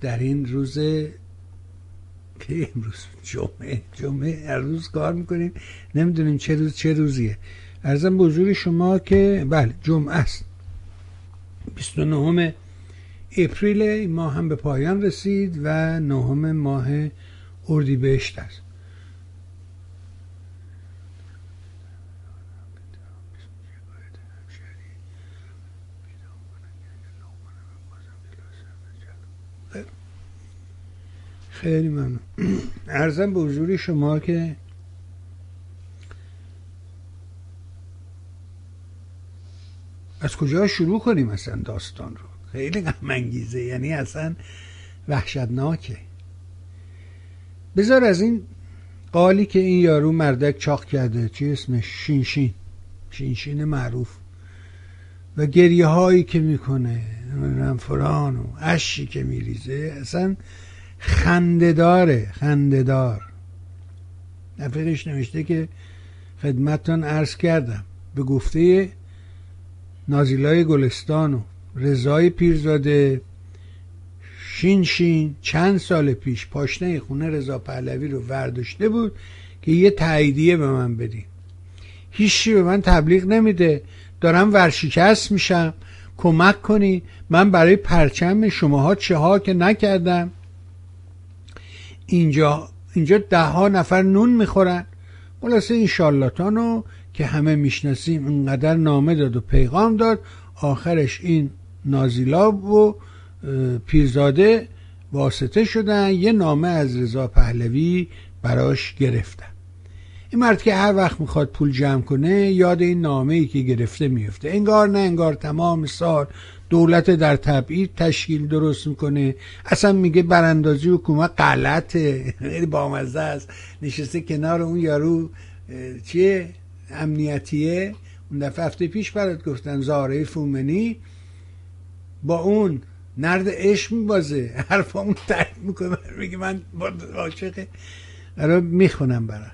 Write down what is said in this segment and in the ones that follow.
در این روز که امروز جمعه جمعه هر روز کار می‌کنیم. نمی‌دونیم چه روز چه روزیه. ارزم به حضور شما که بله جمعه است. 29 اپریل ماه هم به پایان رسید و نهم ماه اردیبهشت است. خیلی ممنون. ارزم به حضور شما که از کجا شروع کنیم اصلا داستان رو؟ خیلی غم یعنی اصلا وحشتناکه. بذار از این قالی که این یارو مردک چاق کرده چی اسمش؟ شینشین. شینشین معروف. و گریه هایی که می‌کنه فران و اشی که میریزه اصلا خندداره خنددار نفرش نوشته که خدمتتان عرض کردم. به گفته نازیلای گلستان و رضای پیرزاده شین شین چند سال پیش پاشنه خونه رضا پهلوی رو ورداشته بود که یه تاییدیه به من بدین. هیچی به من تبلیغ نمیده. دارم ورشکست میشم. کمک کنی. من برای پرچم شماها چه ها که نکردم. اینجا اینجا ده ها نفر نون می‌خورن. خلاصه این شالاتانو که همه می‌شناسیم اینقدر نامه داد و پیغام داد. آخرش این نازیلاب و پیرزاده واسطه شدن. یه نامه از رضا پهلوی براش گرفتن. این مرد که هر وقت می‌خواد پول جمع کنه یاد این نامه ای که گرفته میفته انگار نه انگار تمام سال دولت در تبعید تشکیل درست می‌کنه. اصلا میگه براندازی حکومت غلطه. خیلی بامزه است. نشسته کنار اون یارو چیه؟ امنیتیه. اون دفعه هفته پیش برات گفتن زاره فومنی. با اون نرد عشق میبازه. اون ترک می‌کنه. میگه من عاشقه برای می‌خونم برات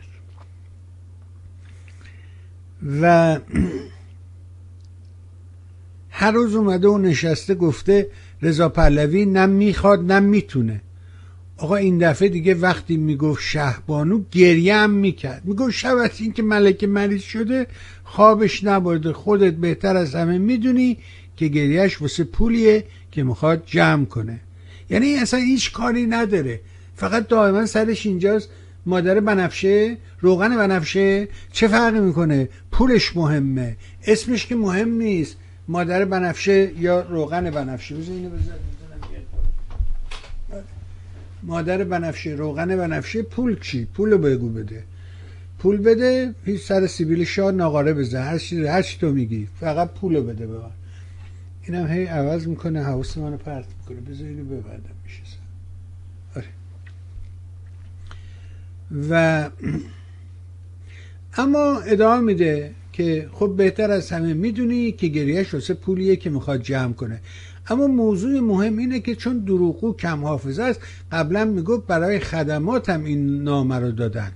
و هر روز اومده و نشسته گفته رضا پهلوی نه می‌خواد نه می‌تونه. آقا این دفعه دیگه وقتی می‌گفت شهبانو گریه هم می‌کرد. می‌گفت شب از این که ملکه مریض شده خوابش نبرده خودت بهتر از همه می‌دونی که گریهش واسه پولیه که می‌خواد جمع کنه. یعنی اصلا هیچ کاری نداره. فقط دائما سرش اینجاست. مادر بنفشه روغن بنفشه چه فرقی می‌کنه؟ پولش مهمه. اسمش که مهم نیست. مادر بنفشه یا روغن بنفشه؟ بذار اینو مادر بنفشه روغن بنفشه پول چی؟ پولو بگو بده. پول بده هیچ سر سیبیل شاه ناقاره بزن. هر چی هر چی تو میگی فقط پولو بده به من. اینم هی عوض می‌کنه حواس منو پرت می‌کنه. بذار اینو ببندم میشه آره. و اما ادامه میده. که خب بهتر از همه می‌دونی که گریهش واسه پولیه که می‌خواد جمع کنه. اما موضوع مهم اینه که چون دروغو کم حافظه است قبلا می‌گفت برای خدمات هم این نامه رو دادن.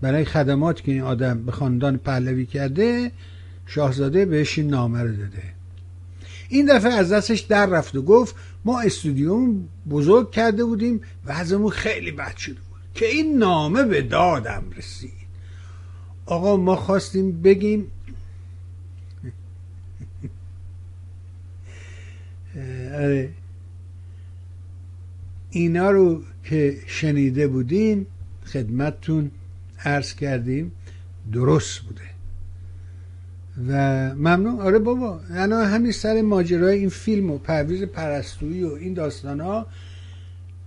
برای خدمات که این آدم به خاندان پهلوی کرده شاهزاده بهش این نامه رو داده. این دفعه از دستش در رفت و گفت ما استودیوم بزرگ کرده بودیم و خیلی بد شده بود که این نامه به دادم رسید. آقا ما خواستیم بگیم. آره. اینا رو که شنیده بودین خدمتتون عرض کردیم درست بوده. و ممنون. آره بابا الان همین سر ماجرای این فیلم و پرویز پرستویی و این داستان ها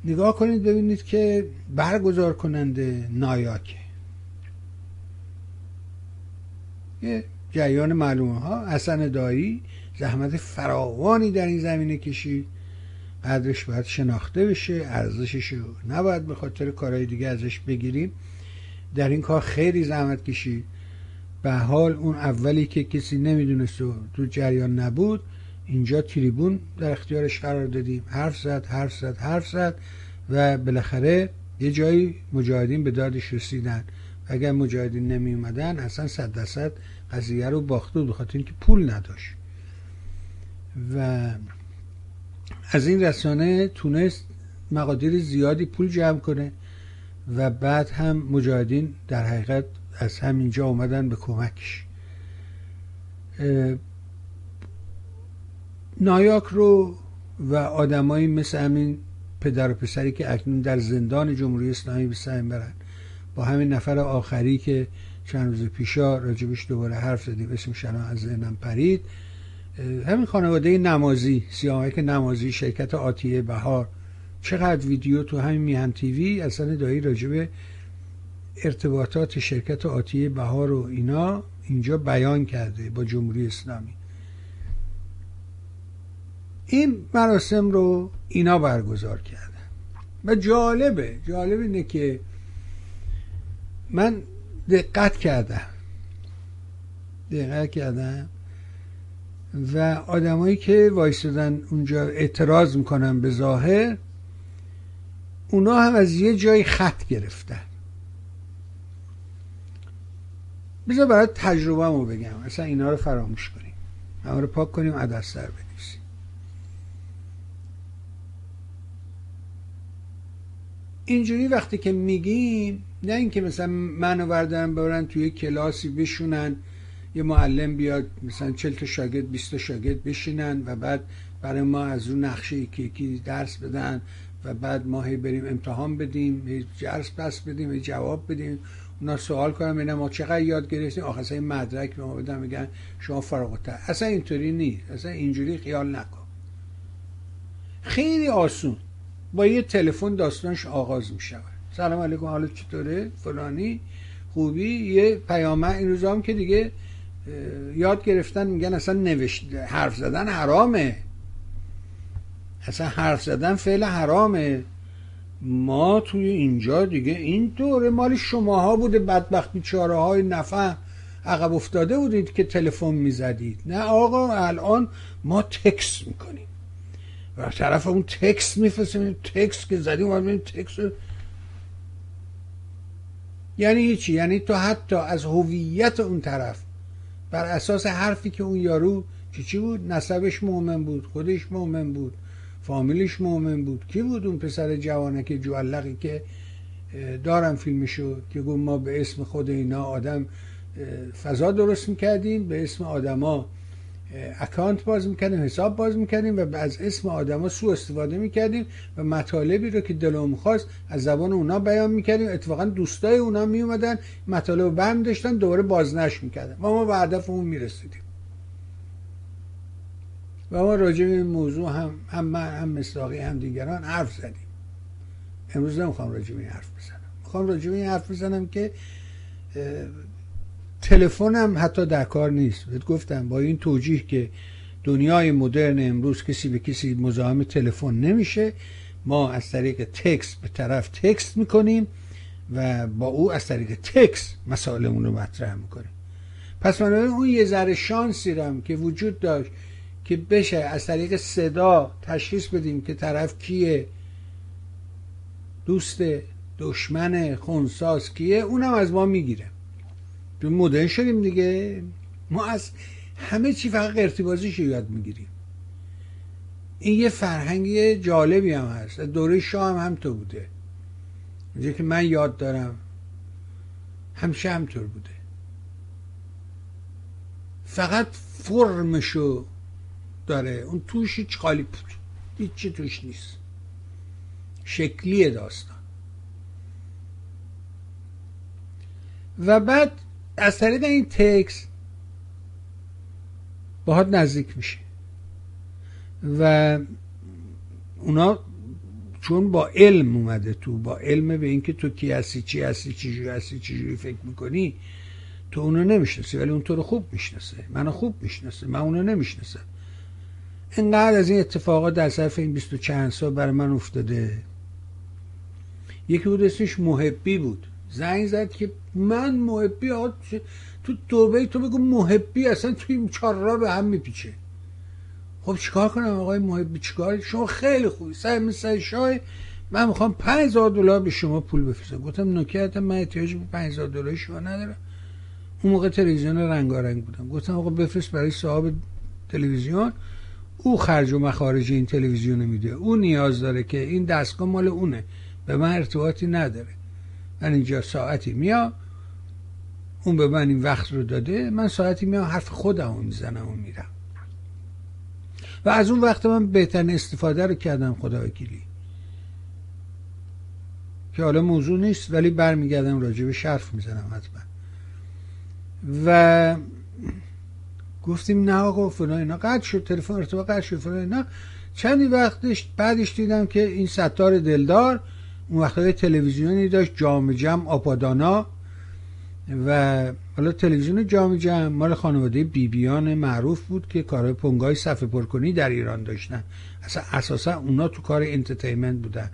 نگاه کنید ببینید که برگزار کننده نایاکه. یه جریان معلومه ها حسن دایی زحمت فراوانی در این زمینه کشید. قدرش باید شناخته بشه ارزشش رو نباید به خاطر کارهای دیگه ازش بگیریم. در این کار خیلی زحمت کشید. به حال اون اولی که کسی نمی‌دونست و تو جریان نبود اینجا تریبون در اختیارش قرار دادیم. حرف زد حرف زد حرف زد و بالاخره یه جایی مجاهدین به دادش رسیدن. اگر مجاهدین نمی اومدن اصلا صد درصد قضیه رو باخته بود بخاطر اینکه پول نداشت. و از این رسانه تونست مقادیر زیادی پول جمع کنه و بعد هم مجاهدین در حقیقت از همینجا اومدن به کمکش. نایاک رو و آدمایی مثل همین پدر و پسری که اکنون در زندان جمهوری اسلامی به سعی برن با همین نفر آخری که چند روز پیشا راجبش دوباره حرف زدیم. اسمش الان از ذهنم پرید. همین خانواده نمازی سیامک نمازی شرکت آتیه بهار. چقدر ویدیو تو همین میهن تیوی؟ اصلا دایی راجب ارتباطات شرکت آتیه بهار و اینا اینجا بیان کرده با جمهوری اسلامی. این مراسم رو اینا برگزار کردن. و جالبه جالب اینه که من دقت کردم دقت کردم و آدمایی که وایستدن اونجا اعتراض می‌کنن به ظاهر اونا هم از یه جای خط گرفتن. بذار برای تجربه مو بگم. اصلا اینا رو فراموش کنیم. همه رو پاک کنیم عدس در بنویسیم. اینجوری وقتی که میگیم نه اینکه مثلا منو بردارن ببرن توی کلاسی بشونن یه معلم بیاد مثلا 40 تا شاگرد 20 تا شاگرد بشینن و بعد برای ما از رو نقشه یکی درس بدن و بعد ما هی بریم امتحان بدیم درس پس بدیم هی جواب بدیم. اونا سوال کنم ببینم ما چقدر یاد گرفتیم. آخه مدرک به ما بدن میگن شما فارغ اصلا اینطوری نیست. اصلا اینجوری خیال نکن. خیلی آسون. با یه تلفن داستانش آغاز می شود سلام علیکم حالت چطوره؟ فلانی. خوبی؟ یه پیامه این روزا هم که دیگه یاد گرفتن میگن اصلا نوشت حرف زدن حرامه. اصلا حرف زدن فعل حرامه. ما توی اینجا دیگه این دوره مال شماها بوده بدبخت بیچاره های نفع عقب افتاده بودید که تلفن می‌زدید. نه آقا الان ما تکس می‌کنیم. و طرف اون تکس میفرستیم تکس که زدیم و تکس یعنی هیچی یعنی تو حتی از هویت اون طرف بر اساس حرفی که اون یارو چی چی بود؟ نسبش مؤمن بود خودش مؤمن بود فامیلش مؤمن بود. کی بود اون پسر جوانه که جوالقی که دارم فیلمشو که گفت ما به اسم خود اینا آدم فضا درست می‌کردیم به اسم آدما اکانت باز می‌کردیم حساب باز می‌کردیم و از اسم آدما سو استفاده می‌کردیم و مطالبی رو که دلم خواست از زبان اونا بیان می‌کردیم. اتفاقا دوستای اونا میومدن مطالب برم داشتن دوباره بازنش می‌کردن و ما به هدفمون می‌رسیدیم. و ما راجع به این موضوع هم هم من هم مصداقی هم دیگران حرف زدیم. امروز نمی‌خوام راجع به این حرف بزنم. می‌خوام راجع به این حرف بزنم که تلفنم حتی در کار نیست. بهت گفتم با این توجیه که دنیای مدرن امروز کسی به کسی مزاحم تلفن نمیشه ما از طریق تکست به طرف تکست می‌کنیم و با او از طریق تکست مسائلمون رو مطرح می‌کنیم. پس من اون یه ذره شانسی رم که وجود داشت که بشه از طریق صدا تشخیص بدیم که طرف کیه دوست دشمن خونساز کیه اونم از ما می‌گیره. مدرن شدیم دیگه. ما از همه چی فقط ارتباطیش یاد می‌گیریم. این یه فرهنگی جالبی هم هست. دوره شاه هم همطور بوده. اونجا که من یاد دارم همیشه همطور بوده. فقط فرمشو داره. اون توش هیچ خالی بود هیچی توش نیست. شکلی داستان. و بعد از طریق این تکس باهات نزدیک میشه. و اونا چون با علم اومده تو با علم به اینکه تو کی هستی چی هستی چی هستی چی فکر می‌کنی تو اونو نمی‌شناسی ولی اون تو رو خوب می‌شناسه منو خوب می‌شناسه من اونو نمی‌شناسم. اینقدر از این اتفاقات در صرف این بیست و چند سال برای من افتاده. یکی بود اسمش محبی بود. زنگ زد که من محبی تو دوبه تو بگو محبی اصلا توی این چهار را به هم میپیچه. خب چیکار کنم آقای محبی؟ چیکار؟ شما خیلی خوبی. سر مثل شای من می‌خوام 5000 دلار به شما پول بفرستم. گفتم نکته من احتیاج به 5000 دلار شما ندارم. اون موقع تلویزیون رنگارنگ بودم. گفتم آقا بفرست برای صاحب تلویزیون. او خرج و مخارج این تلویزیون میده. او نیاز داره که این دستگاه مال اونه. به من ارتباطی نداره. من اینجا ساعتی میام اون به من این وقت رو داده من ساعتی میام حرف خودم می‌زنم و میرم. و از اون وقت من بهترین استفاده رو کردم خدا وکیلی. که حالا موضوع نیست ولی برمیگردم راجع به شرف می‌زنم حتما. و گفتیم نه آقا فلان اینا قطع شد تلفن ارتباط قطع شد فلان اینا. چندی وقتش بعدش دیدم که این ستار دلدار اون تلویزیونی داشت جام جم آپادانا. و حالا تلویزیون جام جم مال خانواده بیبیان معروف بود که کارهای پنگای صفحه پرکنی در ایران داشتن. اصلا اساسا اونا تو کار انترتینمنت بودن.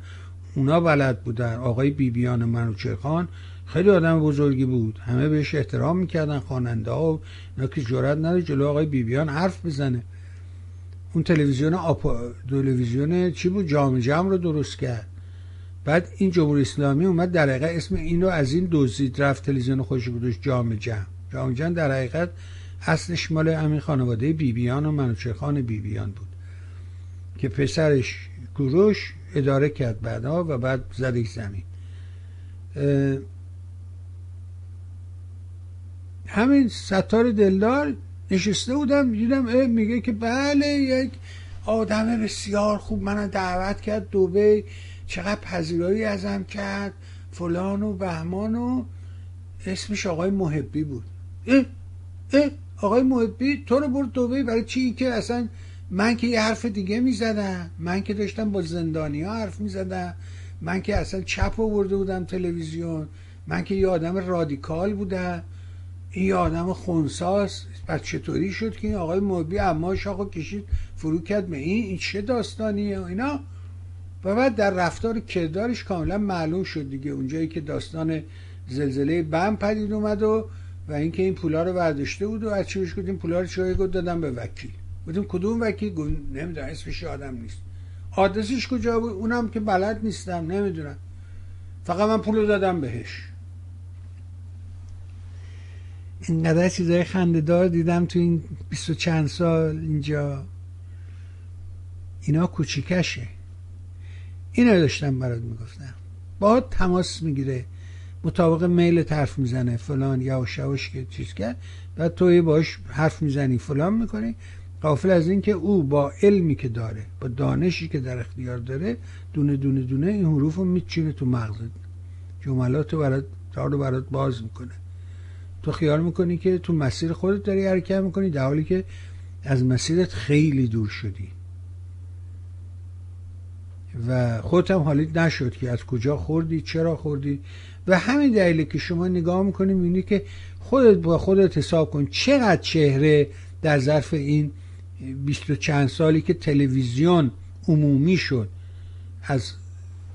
اونا بلد بودن. آقای بیبیان منوچرخان خیلی آدم بزرگی بود. همه بهش احترام می‌کردن خواننده ها و اینا که جرات نداره جلو آقای بیبیان حرف بزنه. اون تلویزیون آپا... تلویزیون چی بود؟ جام جم رو درست کرد. بعد این جمهوری اسلامی اومد در حقیقت اسم این رو از این دزدید رفت تلویزیون خوش بودش جام جم جام جم در حقیقت اصلش مال همین خانواده بیبیان و منوچرخان بیبیان بود که پسرش گروش اداره کرد بعدها و بعد زدش زمین. همین ستار دلدار نشسته بودم دیدم میگه که بله یک آدم بسیار خوب من دعوت کرد دوبه چقدر پذیرایی ازم کرد. فلان و بهمان و اسمش آقای محبی بود. اه اه آقای محبی تو رو برد دوبه برای چی؟ که اصلا من که یه حرف دیگه می‌زدم. من که داشتم با زندانی ها حرف می‌زدم. من که اصلا چپ آورده بودم تلویزیون. من که یه آدم رادیکال بودم. این یه آدم خونساس پس چطوری شد که این آقای محبی اما شاخو کشید فرو کرد. به این این چه داستانیه اینا؟ و بعد در رفتار کردارش کاملا معلوم شد دیگه. اونجایی که داستان زلزله بم پدید اومد و و اینکه این پولا رو برداشته بود و از چی بهش گفتیم؟ پولا رو چای گفت؟ دادم به وکیل. گفتیم کدوم وکیل؟ گفت نمی‌دونم اسمش آدم نیست. آدرسش کجا بود؟ اونم که بلد نیستم نمی‌دونم. فقط من پول دادم بهش. اینقدر چیزای خندهدار دیدم تو این بیست و چند سال اینجا. اینا کوچیکشه. اینا داشتم برات می‌گفتم. با تماس می‌گیره مطابق میل حرف می‌زنه فلان یا شوش که چیز کرد. بعد توی باش حرف می‌زنی فلان می‌کنی. قافل از اینکه او با علمی که داره با دانشی که در اختیار داره دونه دونه دونه این حروف رو میچینه تو مغزت جملات رو برات رو برات باز می‌کنه. تو خیال می‌کنی که تو مسیر خودت داری حرکت می‌کنی در حالی که از مسیرت خیلی دور شدی. و خودت هم حالیت نشد که از کجا خوردی چرا خوردی؟ و همین دلیلی که شما نگاه می‌کنی می‌بینی که خودت با خودت حساب کن چقدر چهره در ظرف این بیست و چند سالی که تلویزیون عمومی شد از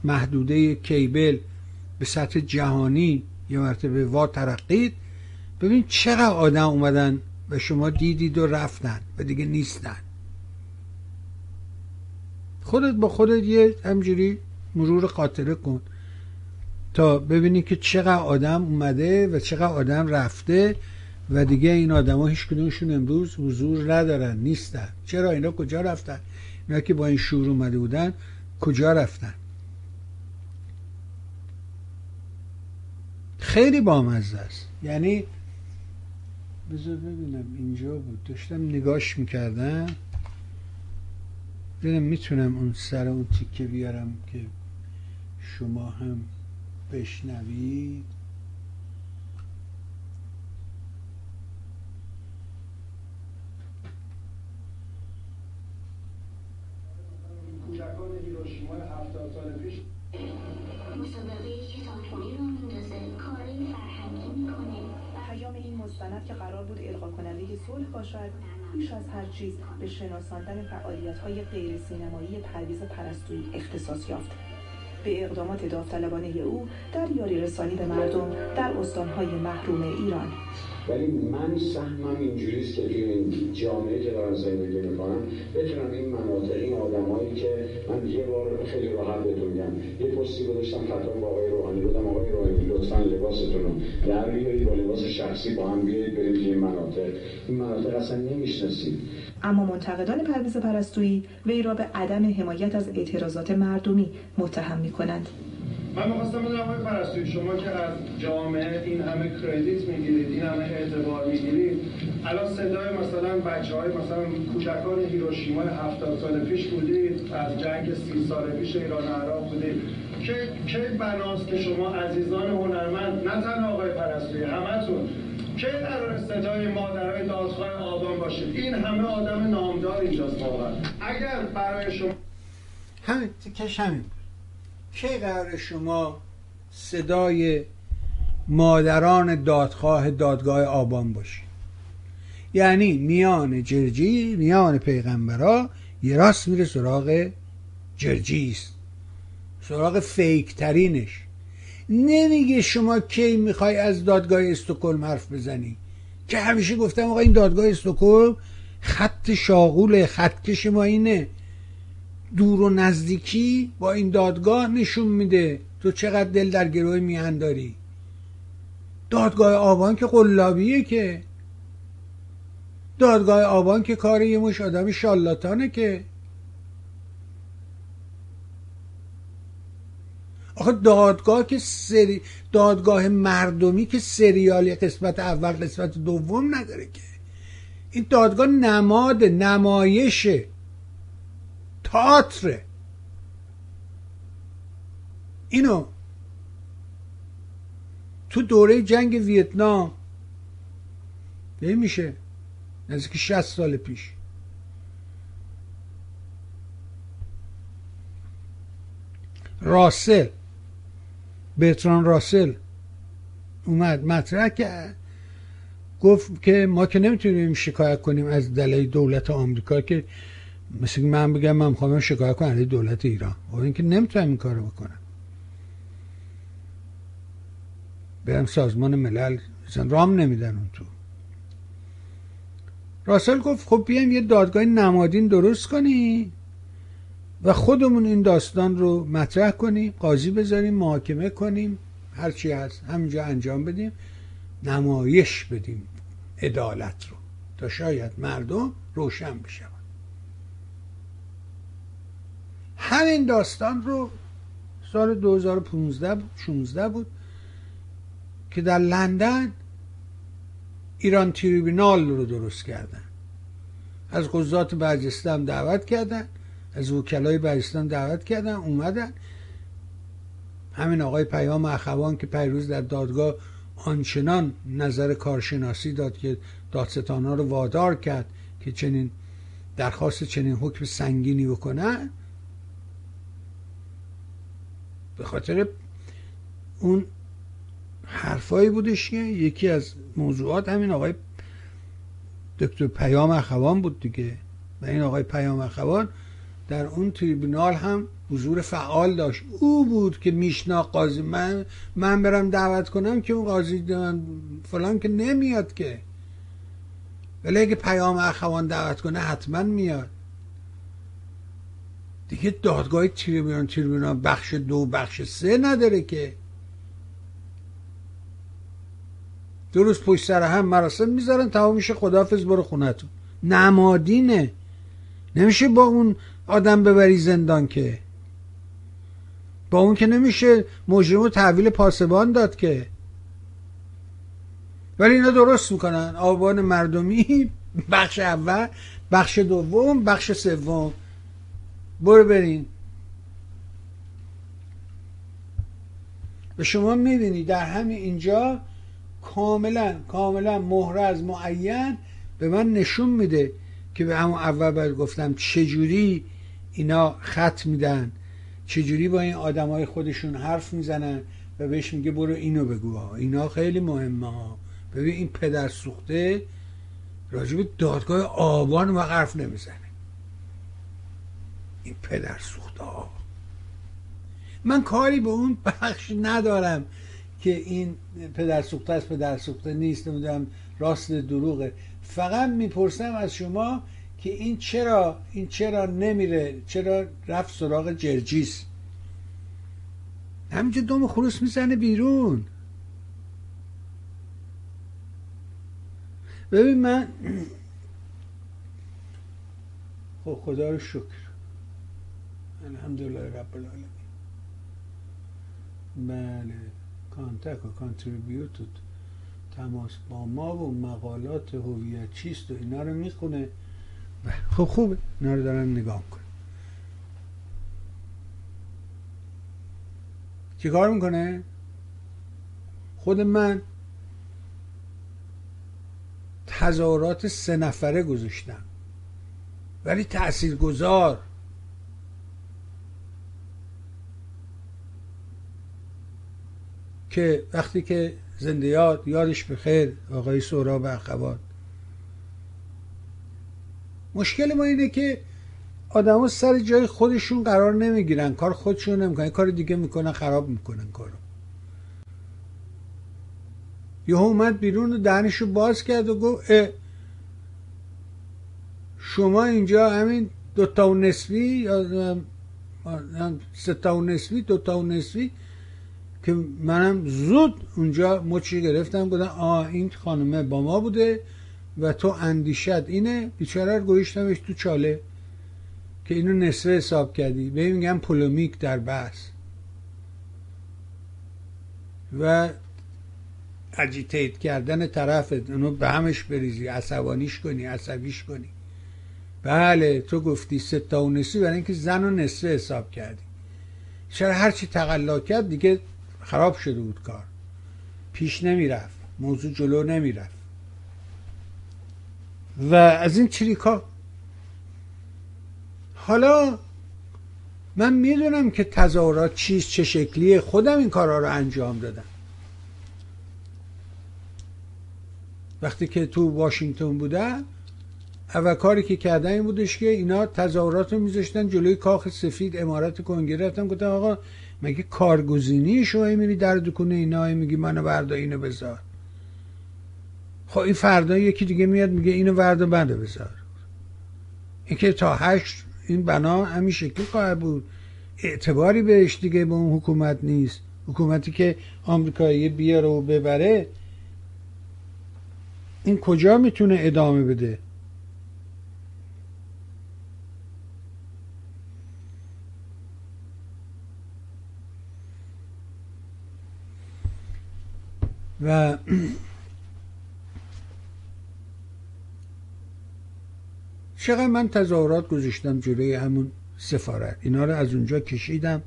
محدوده کیبل به سطح جهانی یه مرتبه وا ترقید ببین چقدر آدم اومدن و شما دیدید و رفتن و دیگه نیستن. خودت با خودت یه همجوری مرور خاطره کن تا ببینی که چقدر آدم اومده و چقدر آدم رفته و دیگه این آدما هیچ کدومشون امروز حضور ندارن نیستن. چرا؟ اینا کجا رفتن؟ اینا که با این شور اومده بودن کجا رفتن؟ خیلی بامزه است. یعنی بذار ببینم اینجا بود. داشتم نگاش می‌کردم. ببینم می‌تونم اون سر اون تیکه بیارم که شما هم بشنوید. بیش از هر چیز به شناساندن فعالیت های غیر سینمایی پرویز پرستویی اختصاص یافت. به اقدامات داوطلبانه او در یاری رسانی به مردم در استانهای محروم ایران. ولی من سهمم اینجوریست که توی این جامعه که دارم زندگی می‌کنم بتونم این مناطق این آدمایی که من یه بار خیلی راحت بهتون میگم. یه پستی گذاشتم فتوا با آقای روحانی بودم. آقای روحانی لطفا لباستون رو در بیارید با لباس شخصی با هم بیایید بریم توی این مناطق. این مناطق اصلا نمی‌شناسید. اما منتقدان پرویز پرستویی وی را به عدم حمایت از اعتراضات مردمی متهم می کنند. من می‌خواستم بدونم آقای پرستویی شما که از جامعه این همه کردیت می‌گیرید این همه اعتبار می‌گیرید الان صدای مثلا بچه های مثلا کودکان هیروشیما هفتاد سال پیش بودید از جنگ سی سال پیش ایران عراق بودید. که که بناست که شما عزیزان هنرمند نه تنها آقای پرستویی همتون که قرار صدای مادرای دادخواه آبان باشید این همه آدم نامدار اینجاست واقعا. اگر برای شما همین تکش همین. کی قرار شما صدای مادران دادخواه دادگاه آبان باشی؟ یعنی میان جرجی میان پیغمبرا یه راست میره سراغ جرجیست سراغ فیک ترینش. نمیگه شما کی می‌خوای از دادگاه استکهلم حرف بزنی. که همیشه گفتم آقا این دادگاه استکهلم خط شاغول خطکش ما اینه. دور و نزدیکی با این دادگاه نشون میده تو چقدر دل در گروه میهن داری. دادگاه آبان که قلابیه که. دادگاه آبان که کار یه مش آدم شالاتانه که. آخه دادگاه که سری دادگاه مردمی که سریالی قسمت اول قسمت دوم نداره که. این دادگاه نماد نمایشه. تاتره اینو تو دوره جنگ ویتنام به میشه نزدیک 60 سال پیش. راسل برتران راسل اومد. مطرح کرد گفت که ما که نمی‌تونیم شکایت کنیم از دلای دولت آمریکا که مثل من بگم من می‌خوام شکایت کنم از دولت ایران. و خب اینکه نمی‌تونم این کارو بکنم. برم سازمان ملل مثلا رام نمیدن اون تو. راسل گفت خب بیایم یه دادگاه نمادین درست کنی و خودمون این داستان رو مطرح کنیم قاضی بذاریم محاکمه کنیم هرچی هست همینجا انجام بدیم نمایش بدیم عدالت رو. تا شاید مردم روشن بشن همین داستان رو سال 2015 بود 16 بود که در لندن ایران تریبینال رو درست کردن. از قضات برجسته دعوت کردن از وکلای برجستان دعوت کردن اومدن. همین آقای پیام اخوان که پیروز در دادگاه آنچنان نظر کارشناسی داد که دادستان ها رو وادار کرد که چنین درخواست چنین حکم سنگینی بکنن. به خاطر اون حرفایی بودش که یکی از موضوعات همین آقای دکتر پیام اخوان بود دیگه. و این آقای پیام اخوان در اون تریبونال هم حضور فعال داشت. او بود که میشنا قاضی. من من برم دعوت کنم که اون قاضی فلان که نمیاد که. ولی اگه پیام اخوان دعوت کنه حتما میاد. دیگه دادگاه تریبیون تریبیون بخش دو بخش سه نداره که. دو روز پشت سر هم مراسم می‌ذارن تمام میشه خدافز برو خونتون نمادینه. نمیشه با اون آدم ببری زندان که. با اون که نمیشه مجرم و تحویل پاسبان داد که. ولی اینا درست می‌کنن. آبان مردمی بخش اول بخش دوم بخش سوم. برو برین. و شما می‌بینی در همین اینجا کاملا کاملا مهرز معین به من نشون میده که به همون اول باید گفتم چجوری اینا خط میدن چجوری با این آدم های خودشون حرف می‌زنن و بهش میگه برو اینو بگو اینا خیلی مهمه ها. ببین این پدر سوخته راجب دادگاه آبان و حرف نمی‌زنه. این پدر سوخته ها من کاری به اون بخش ندارم که این پدر سوخته است پدر سوخته نیست نمی‌دونم راست دروغه. فقط می‌پرسم از شما که این چرا این چرا نمیره چرا رفت سراغ جرجیس؟ همینجا دوم خروس می‌زنه بیرون. ببین من خب خدا رو شکر. الحمدلله رب العالمین بله کانتک و کانتریبیوت تماس با ما و مقالات هویت چیست و اینا رو می‌خونه. خب خوبه اینا رو دارن نگاه کن چیکار می‌کنه؟ خود من تظاهرات سه نفره گذاشتم. ولی تأثیر گذار که وقتی که زنده یاد یادش بخیر آقای سورا و اخوات مشکل ما اینه که آدما سر جای خودشون قرار نمی‌گیرن. کار خودشون نمی‌کنن. کار دیگه می‌کنن خراب می‌کنن کارو. یه اومد بیرون و دهنشو باز کرد و گفت شما اینجا همین دوتا و نصفی یا ستا و نصفی دوتا و نصفی که منم زود اونجا مچی گرفتم گفتم آه این خانمه با ما بوده و تو اندیشت اینه. بیچاره رو گوشتمش تو چاله که اینو نصفه حساب کردی. به میگم پولومیک در بحث. و اجیتیت کردن طرفت. اونو به همش بریزی. عصبانیش کنی عصبیش کنی. بله تو گفتی ستا و نصفی. برای اینکه زن و نصفه حساب کردی. چرا هرچی تقلا کرد دیگه خراب شده بود کار. پیش نمی‌رفت. موضوع جلو نمی‌رفت. و از این چریکا حالا من می‌دونم که تظاهرات چیست چه شکلیه. خودم این کارها رو انجام دادم. وقتی که تو واشنگتن بودم اول کاری که کردن این بودش که اینا تظاهرات رو میذاشتن جلوی کاخ سفید. امارت کنگره رفتم گفتم آقا مگه کارگزینی شما میری در دکونه اینا میگی منو بردا اینو بذار؟ خب این فردا یکی دیگه میاد میگه اینو وردا بنده بذار. این که تا هشت این بنا همین شکل خواهد بود. اعتباری بهش دیگه به اون حکومت نیست. حکومتی که آمریکایی بیاره و ببره این کجا می‌تونه ادامه بده؟ و چقدر من تظاهرات گذاشتم جلوی همون سفارت اینا رو از اونجا کشیدم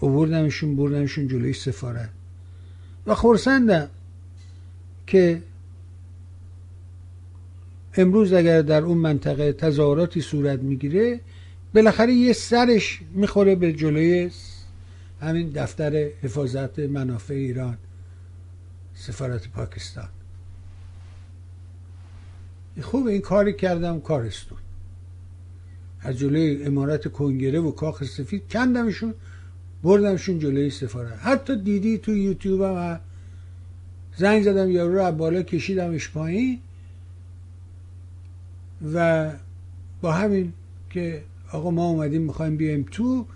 اووردمشون بردمشون جلوی سفارت و خورسندم که امروز اگر در اون منطقه تظاهراتی صورت می‌گیره بالاخره یه سرش می‌خوره به جلوی همین دفتر حفاظت منافع ایران. سفارت پاکستان. خوب این کاری کردم کارستون از جلوی امارت کنگره و کاخ سفید کندمشون بردمشون جلوی سفارت. حتی دیدی تو یوتیوب هم زنگ زدم یارو رو بالا کشیدمش پایین. و با همین که آقا ما اومدیم می‌خوایم بیایم تو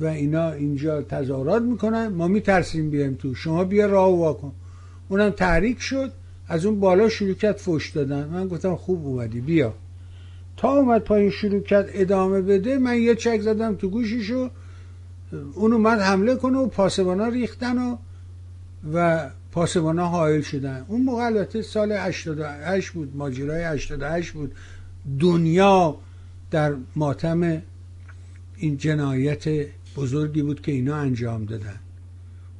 و اینا اینجا تظاهرات می‌کنن ما میترسیم بیایم تو. شما بیا راه واکن اونم تحریک شد. از اون بالا شروع کرد فش دادن. من گفتم خوب اومدی بیا. تا اومد پایین شروع کرد ادامه بده من یه چک زدم تو گوشیشو اون اومد حمله کنه و پاسبانا ریختن و و پاسبانا حائل شدن. اون موقع البته سال 88 بود ماجرای 88 بود. دنیا در ماتم این جنایت بزرگی بود که اینا انجام دادن.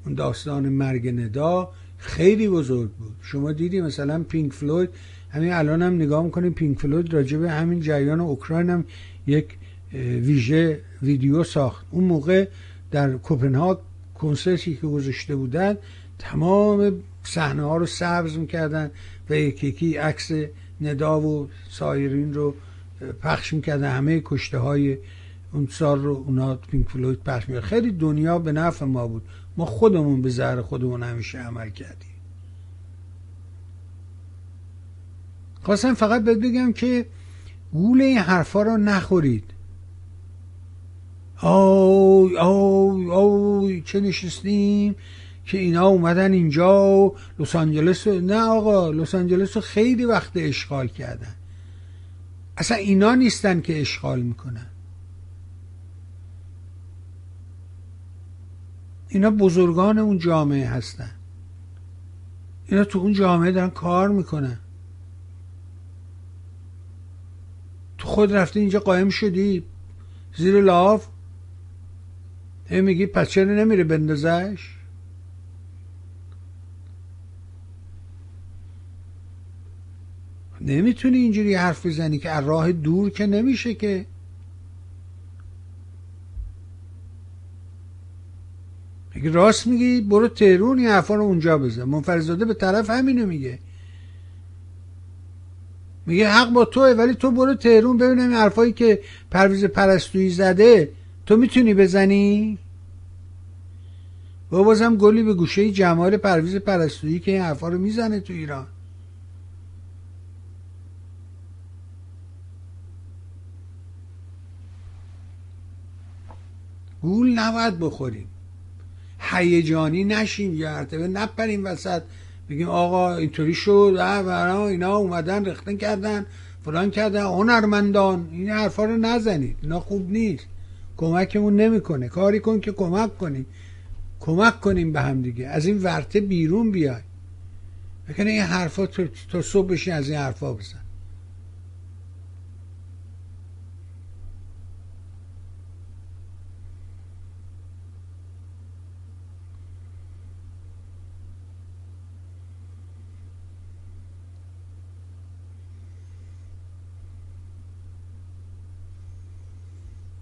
اون داستان مرگ ندا خیلی بزرگ بود. شما دیدی مثلا پینک فلوید؟ همین الان هم نگاه می‌کنیم پینک فلوید راجع به همین جریان اوکراین هم یک ویژه ویدیو ساخت. اون موقع در کوپنهاگ کنسرتی که گذاشته بودن تمام صحنه ها رو سبز می‌کردن و یکی یکی عکس ندا و سایرین رو پخش می‌کردن. همه کشته های اون سال رو اونا پینک فلوید پخش می‌کرد خیلی دنیا به نفع ما بود. ما خودمون به ضرر خودمون همیشه عمل کردیم. خواستم فقط بهت بگم که گول این حرفا رو نخورید. آی آی آی چه نشستیم که اینا اومدن اینجا و لس آنجلس نه آقا لس آنجلس رو خیلی وقت اشغال کردن. اصلا اینا نیستن که اشغال می‌کنن. اینا بزرگان اون جامعه هستن. اینا تو اون جامعه دارن کار می‌کنن. تو خود رفتی اینجا قایم شدی زیر لاف؟ هی میگی پس چرا نمیره بندازش؟ نمی‌تونی اینجوری حرف بزنی که از راه دور که نمیشه که راست میگی برو تهرون این حرفا رو اونجا بزن. منفرزاده به طرف همینو میگه. میگه حق با توه ولی تو برو تهرون ببینم این حرفایی که پرویز پرستویی زده. تو می‌تونی بزنی؟ و بازم گلی به گوشه جمال پرویز پرستویی که این حرفا رو می‌زنه تو ایران. گول نباید بخوریم. هیجانی نشیم یا ارتبه نپریم وسط. بگیم آقا اینطوری شد. برا اینا اومدن رختن کردن فلان کردن. هنرمندان این حرفا رو نزنید. اینا خوب نیست. کمکمون نمی‌کنه. کاری کن که کمک کنیم. کمک کنیم به هم دیگه. از این ورته بیرون بیای. بکنه این حرفا تا صبح بشین از این حرفا بزن.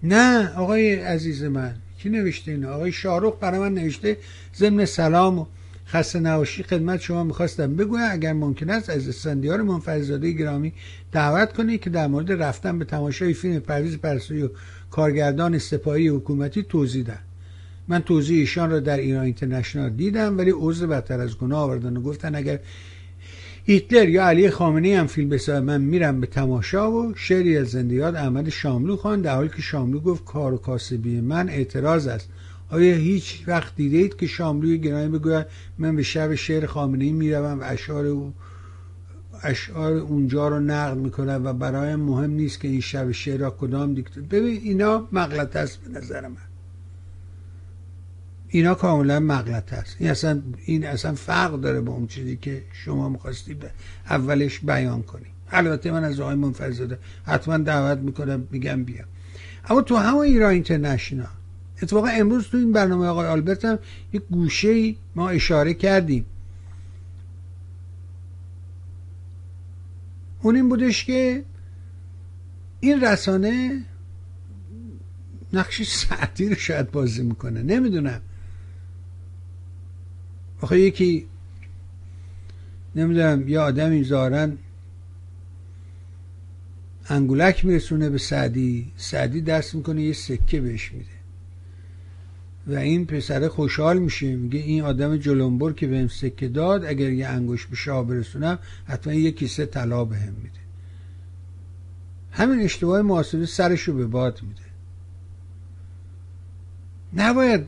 نه آقای عزیز من. کی نوشته اینو؟ آقای شاروخ برای من نوشته ضمن سلام و خسته نباشی خدمت شما می‌خواستم بگویم. اگر ممکن است از اسفندیار منفرزاده گرامی دعوت کنید که در مورد رفتن به تماشای فیلم پرویز پرستویی و کارگردان سپاهی حکومتی توضیح دهم من توضیح ایشان را در ایران اینترنشنال دیدم ولی عضو بدتر از گناه آوردن و گفتن اگر هیتلر یا علی خامنه هم فیلم بسازه من میرم به تماشا و شعری از زندیات احمد شاملو خوان در حالی که شاملو گفت کار و کاسبی من اعتراض است. آیا هیچ وقت دیدید که شاملوی گرامی بگوید؟ من به شب شعر خامنه ای می‌روم و اشعار او اشعار اونجا رو نقل می‌کنم و برایم مهم نیست که این شب شعر را کدام دیکت ببین اینا مغلط است به نظر من. اینا کاملا مغلط است. این اصلا این اصلا فرق داره با اون چیزی که شما می‌خواستی به اولش بیان کنی. البته من از آقای منفرزاده حتما دعوت می‌کنم میگم بیا اما تو همون ایران اینترنشنال اتفاقا امروز تو این برنامه آقای آلبرت هم یک گوشه ما اشاره کردیم. اون این بودش که این رسانه نقشی سعدی رو شاید بازی می‌کنه. نمی‌دونم. آخه یکی نمی‌دونم یه آدمی زارن انگولک میرسونه به سعدی سعدی دست می‌کنه یه سکه بهش میده. و این پسره خوشحال میشه میگه این آدم جلنبر که بهم سکه داد اگر یه انگوش به شاه برسونم حتما یه کیسه طلا بهم میده. همین اشتباه محاسبه سرشو به باد میده. نباید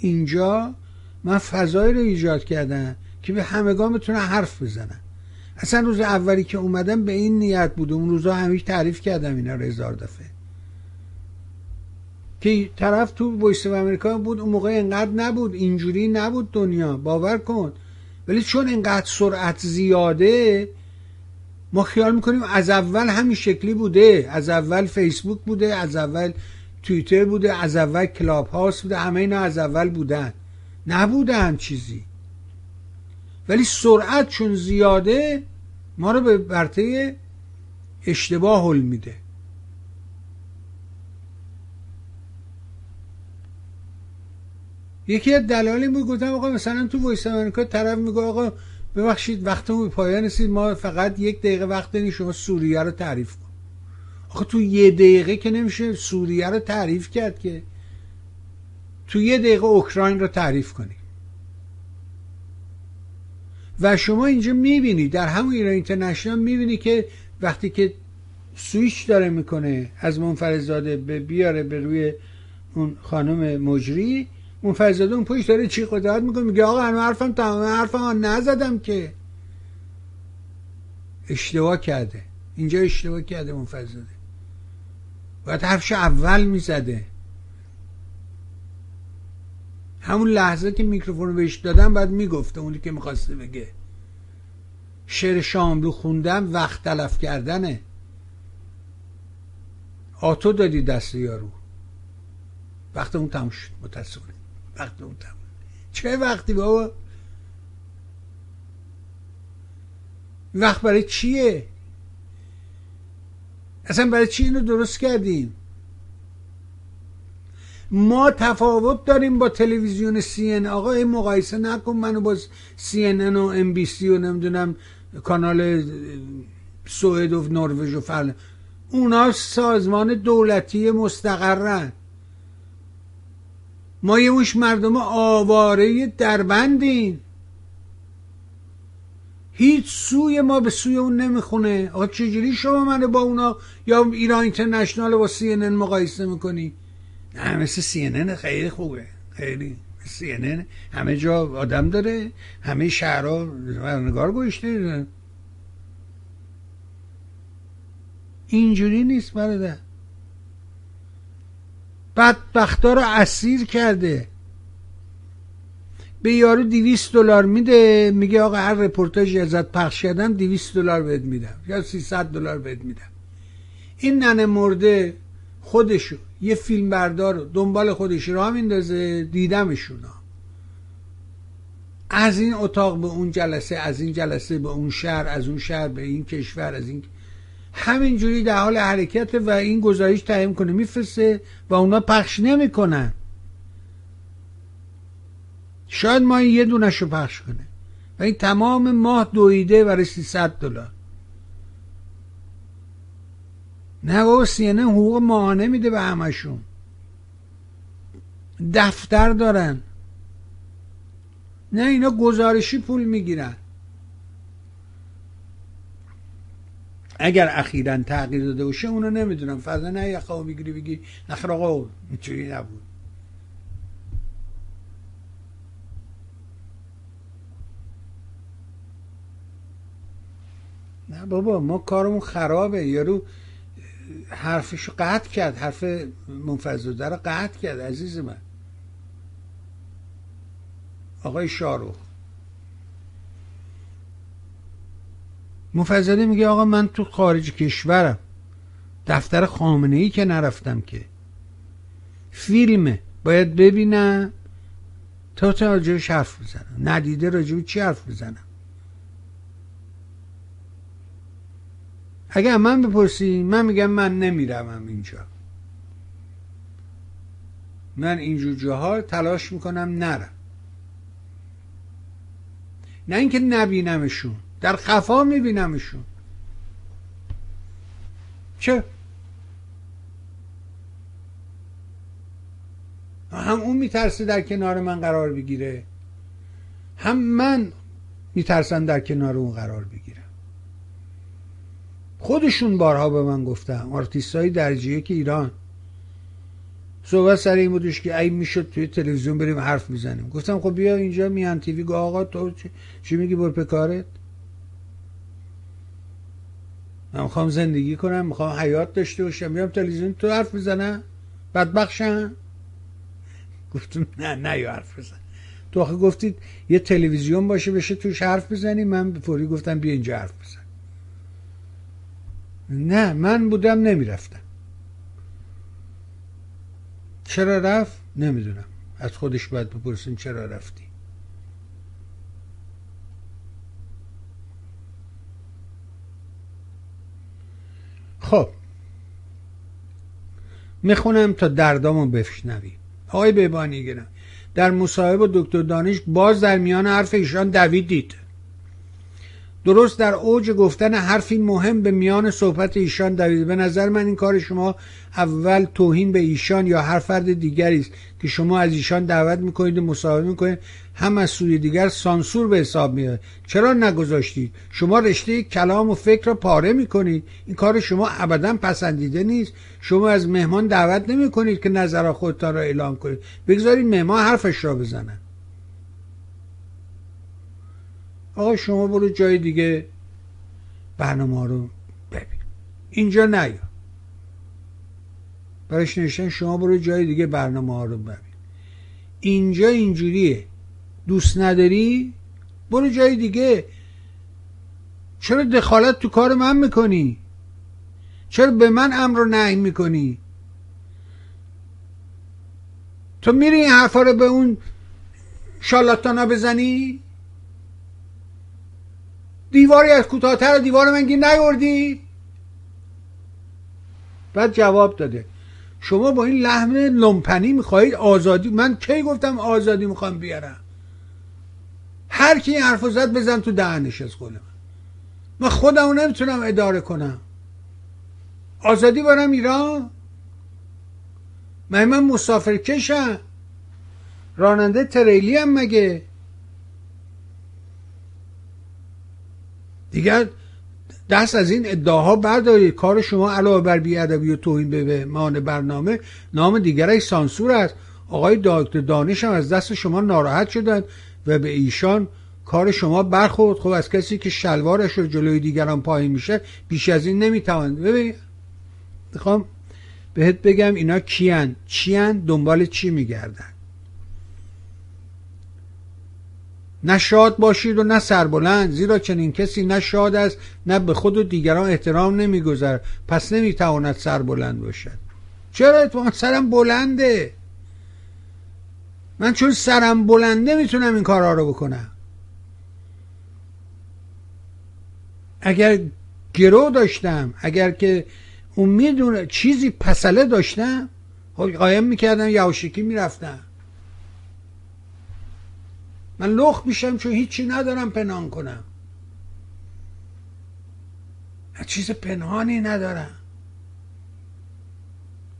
اینجا من فضایی رو ایجاد کردم که به همگان بتونن حرف بزنن. اصلا روز اولی که اومدم به این نیت بود اون روزا همیشه تعریف کردم اینا رو هزار دفعه. که طرف تو ویس امریکا بود اون موقع انقدر نبود. اینجوری نبود دنیا. باور کن. ولی چون انقدر سرعت زیاده ما خیال می‌کنیم از اول همین شکلی بوده. از اول فیسبوک بوده از اول توییتر بوده از اول کلاب هاست بوده. همه اینا از اول بودن. نبودن چیزی. ولی سرعت چون زیاده ما رو به برته اشتباه حل میده. یکی از دلالی بود گفتم آقا مثلا تو وایس امریکا طرف میگه آقا ببخشید وقتمون به پایان رسید ما فقط یک دقیقه وقت داریم شما سوریه رو تعریف کن. آخه تو یه دقیقه که نمیشه سوریه رو تعریف کرد که تو یه دقیقه اوکراین رو تعریف کنی. و شما اینجا می‌بینی در همون ایران اینترنشنال می‌بینی که وقتی که سویچ داره می‌کنه از منفرزاده به بیاره به روی اون خانم مجری منفرزاده اون پشت داره چی قدرت می‌کنه میگه آقا هنو حرفم تمام حرفم نزدم که. اشتباه کرده. اینجا اشتباه کرده منفرزاده. باید حرفش اول می‌زده. همون لحظه که میکروفون بهش دادم بعد می‌گفته اونی که می‌خواسته بگه. شعر شاملو خوندن وقت تلف کردنه. آتو دادی دست یارو. وقت اون تموم شد متاسفانه. وقت اون تموم. چه وقتی بابا؟ وقت برای چیه؟ اصلا برای چی اینو درست کردیم؟ ما تفاوت داریم با تلویزیون سی ان آقا این مقایسه نکن منو با سی ان و ام بی سی و نمی‌دونم کانال سوئد و نروژ و فلان. اونا سازمان دولتی مستقرن. ما یه موش مردم آواره دربندیم. هیچ سوی ما به سوی اون نمی‌خونه. آقا چجوری شما منو با اونا یا ایران اینترنشنال با سی مقایسه می‌کنی؟ نه مثل سی خیلی خوبه. خیلی سی همه جا آدم داره. همه شهرها نگار گوشته اینجوری نیست برادر. بدبختا رو اسیر کرده. به یارو دیویست دلار میده. میگه آقا هر رپورتاجی ازت پخش کردم دیویست دلار بهت میدم یا سیصد دلار بهت میدم. این ننه مرده خودشو یه فیلم بردار دنبال خودش را میندازه دیدمشونا از این اتاق به اون جلسه از این جلسه به اون شهر از اون شهر به این کشور از این همینجوری در حال حرکت و این گزارش تعیین کنه. میفرسته و اونا پخش نمی‌کنن. شاید ما یه دونش رو پخش کنه و این تمام ماه دویده برای 300 دلار. نه بابا سینه حقوق ماهانه میده به همشون. دفتر دارن. نه اینا گزارشی پول می‌گیرن. اگر اخیرا تغییر داده باشه اونو نمی‌دونم. فردا نه یخه می‌گیری بگی نخیر آقا اینجوری نبود. نه بابا ما کارمون خرابه. یارو حرفشو قطع کرد حرف منفذوده رو قطع کرد عزیز من. آقای شاروخ. مفضلی میگه آقا من تو خارج کشورم. دفتر خامنه ای که نرفتم که. فیلمه باید ببینم تا تا راجبش حرف بزنم. ندیده راجب چی حرف بزنم؟ اگر من بپرسی من میگم من نمیرم اینجا. من اینجور جاها تلاش می‌کنم نرم. نه اینکه نبینمشون در خفا میبینمشون. چه؟ هم اون میترسه در کنار من قرار بگیره هم من میترسم در کنار اون قرار بگیرم خودشون بارها به من گفتن آرتیست های درجه یک ایران. صحبت سر این بودش که ای می‌شد توی تلویزیون بریم حرف می‌زنیم. گفتم خب بیا اینجا میهن تی‌وی گفت آقا تو چی میگی؟ بر پکارت من می‌خوام زندگی کنم می‌خوام حیات داشته باشم. بیام تلویزیون تو حرف بزنم بدبخشم گفتم نه نه یا حرف بزن. تو آخه گفتید یه تلویزیون باشه بشه توش حرف بزنی. من فوری گفتم بیا اینجا حرف نه من بودم نمی‌رفتم. چرا رفت؟ نمی‌دونم. از خودش باید بپرسیم چرا رفتی. خب. می‌خونم تا دردامو بشنوی آقای ببانی گرم. در مصاحبه دکتر دانش باز در میان حرف ایشان دویدید درست در اوج گفتن حرفی مهم به میان صحبت ایشان دوید. به نظر من این کار شما اول توهین به ایشان یا هر فرد دیگری است که شما از ایشان دعوت می‌کنید و مصاحبه می‌کنید. هم از سوی دیگر سانسور به حساب میاد چرا نگذاشتید؟ شما رشته کلام و فکر را پاره می‌کنید. این کار شما ابدا پسندیده نیست. شما از مهمان دعوت نمی‌کنید که نظر خودتان را اعلام کنید. بگذارید مهمان حرفش را بزنن. آقا شما برو جای دیگه برنامه رو ببین. اینجا نیا. برایش نوشتن شما برو جای دیگه برنامه ها رو ببین. اینجا اینجوریه. دوست نداری؟ برو جای دیگه. چرا دخالت تو کار من می‌کنی؟ چرا به من امر رو نهی می‌کنی؟ تو میری این حرفا رو به اون شالاتانا بزنی؟ دیواری از کوتاهتر دیوار من گیر نیوردی؟ بعد جواب داده. شما با این لحم لمپنی می‌خواهید آزادی من کی گفتم آزادی می‌خوام بیارم؟ هر کی این حرف زد بزن تو دهنش از قول من. من خودمو نمی‌تونم اداره کنم. آزادی برم ایران؟ من من مسافر کشم راننده تریلی هم مگه؟ دیگر دست از این ادعاها بردارید. کار شما علاوه بر بیادبی و توهین به مان برنامه نام دیگرش سانسور است. آقای دکتر دانش هم از دست شما ناراحت شدند و به ایشان کار شما برخورد. خب از کسی که شلوارش رو جلوی دیگران پایین میشه بیش از این نمی‌توان ببین می‌خوام بهت بگم اینا کیان. چیان؟ دنبال چی میگردن؟ نه شاد باشید و نه سربلند زیرا چنین کسی نه شاد است نه به خود و دیگران احترام نمیگذر پس نمی‌تواند سربلند باشد. چرا اتفاقا سرم بلنده؟ من چون سرم بلنده می‌تونم این کارها رو بکنم. اگر گرو داشتم اگر که اون می‌دونه چیزی پسله داشتم خب قایم می‌کردم یواشکی می‌رفتم. من لخ میشم چون هیچی ندارم پنهان کنم. چیز پنهانی ندارم.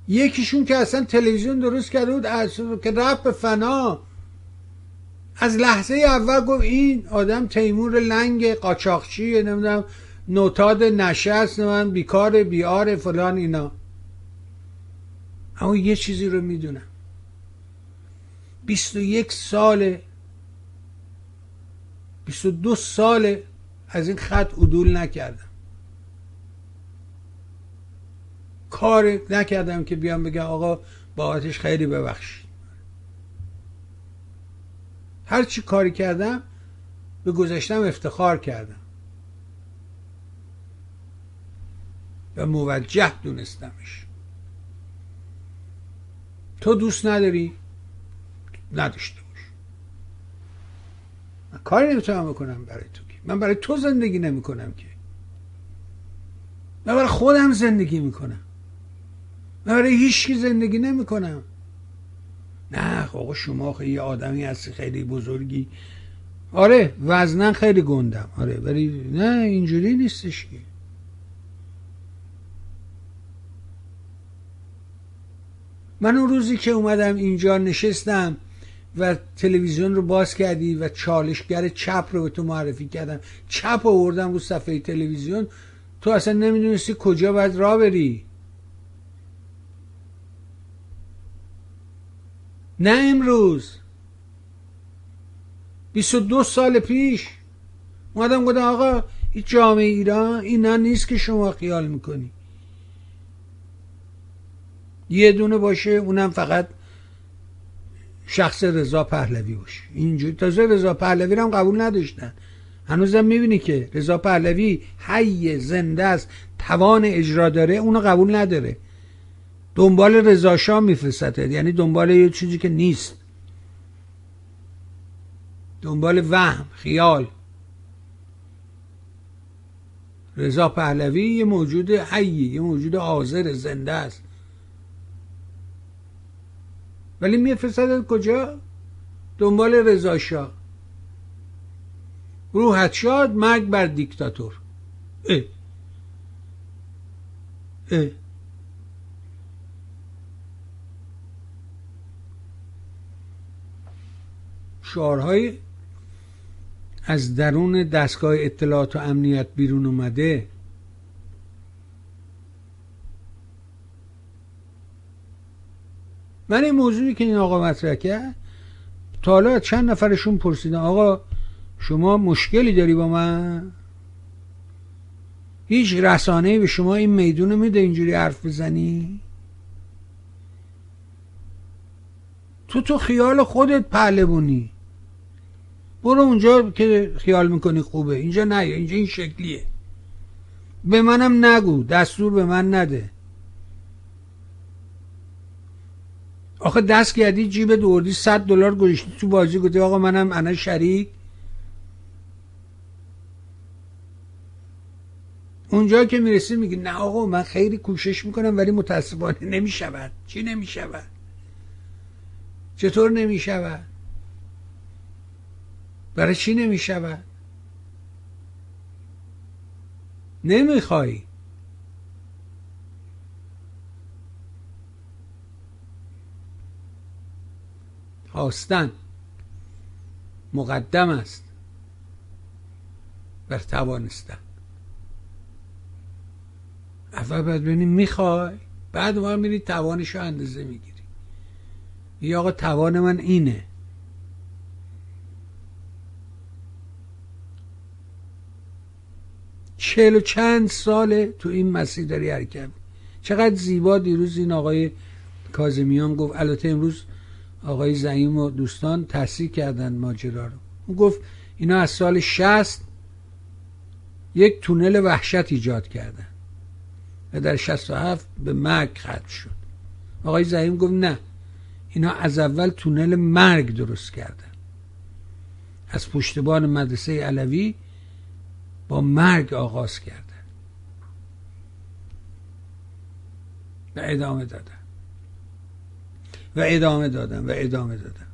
یکیشون که اصلا تلویزیون درست کرده بود که رفت به فنا. از لحظه اول گفت این آدم تیمور لنگ قاچاقچی نمی‌دونم نوتاد نشست من بیکار بیار فلان اینا. اما یه چیزی رو می‌دونم. بیست و یک سال بیست و دو سال از این خط عدول نکردم. کار نکردم که بیام بگم آقا با آتش خیلی ببخشید. هر چی کاری کردم به گذشتم افتخار کردم. و موجه دونستمش. تو دوست نداری؟ من کاری نمی‌تونم بکنم برای تو من برای تو زندگی نمی‌کنم که. من برای خودم زندگی می‌کنم. من برای هیچکی زندگی نمی‌کنم. نه آقا شما یه آدمی هستی خیلی بزرگی. آره وزنن خیلی گندم. آره ولی نه اینجوری نیستش که. من اون روزی که اومدم اینجا نشستم و تلویزیون رو باز کردی و چالشگر چپ رو به تو معرفی کردم. چپ آوردم رو صفحه تلویزیون. تو اصلا نمی‌دونستی کجا باید را بری. نه امروز. 22 سال پیش اومدم گفتم آقا این جامعه ایران اینا نیست که شما خیال می‌کنی. یه دونه باشه اونم فقط شخص رضا پهلوی باشه اینجوری تازه رضا پهلوی هم قبول نداشتن. هنوزم می‌بینی که رضا پهلوی حی زنده است توان اجرا داره اونو قبول نداره. دنبال رضا شاه میفرسته یعنی دنبال یه چیزی که نیست. دنبال وهم خیال. رضا پهلوی یه موجود حی یه موجود حاضر زنده است. ولی میفرستد کجا دنبال رضا شاه روحت شاد مرگ بر دیکتاتور اه. اه. شعارهای از درون دستگاه اطلاعات و امنیت بیرون اومده من این موضوعی که این آقا مطرح کرد تا حالا چند نفرشون پرسیدن آقا شما مشکلی داری با من؟ هیچ رسانه به شما این میدون میده اینجوری حرف بزنی؟ تو تو خیال خودت پهلوونی برو اونجا که خیال می‌کنی خوبه. اینجا نه اینجا این شکلیه. به منم نگو دستور به من نده. آخه دست کردی جیب دوردی صد دلار گذاشتی تو بازی. گفتی آقا منم انا شریک. اونجا که می‌رسی میگی نه آقا من خیلی کوشش می‌کنم ولی متاسفانه نمی‌شود. چی نمی‌شود؟ چطور نمی‌شود؟ برای چی نمی‌شود؟ نمی‌خوای. خواستن مقدم است بر توانستن. اول باید ببینیم می‌خوای بعد ما میری توانش رو اندازه می‌گیری. یا آقا توان من اینه. چهل و چند ساله تو این مسیر داری حرکت چقدر زیبا دیروز این آقای کازمیان گفت البته امروز آقای زعیم و دوستان تصریح کردن ماجرا رو. اون گفت اینا از سال شست یک تونل وحشت ایجاد کردن و در شست و هفت به مرگ ختم شد. آقای زعیم گفت نه اینا از اول تونل مرگ درست کردن. از پشتبان مدرسه علوی با مرگ آغاز کردن. و ادامه دادن. و ادامه دادن و ادامه دادن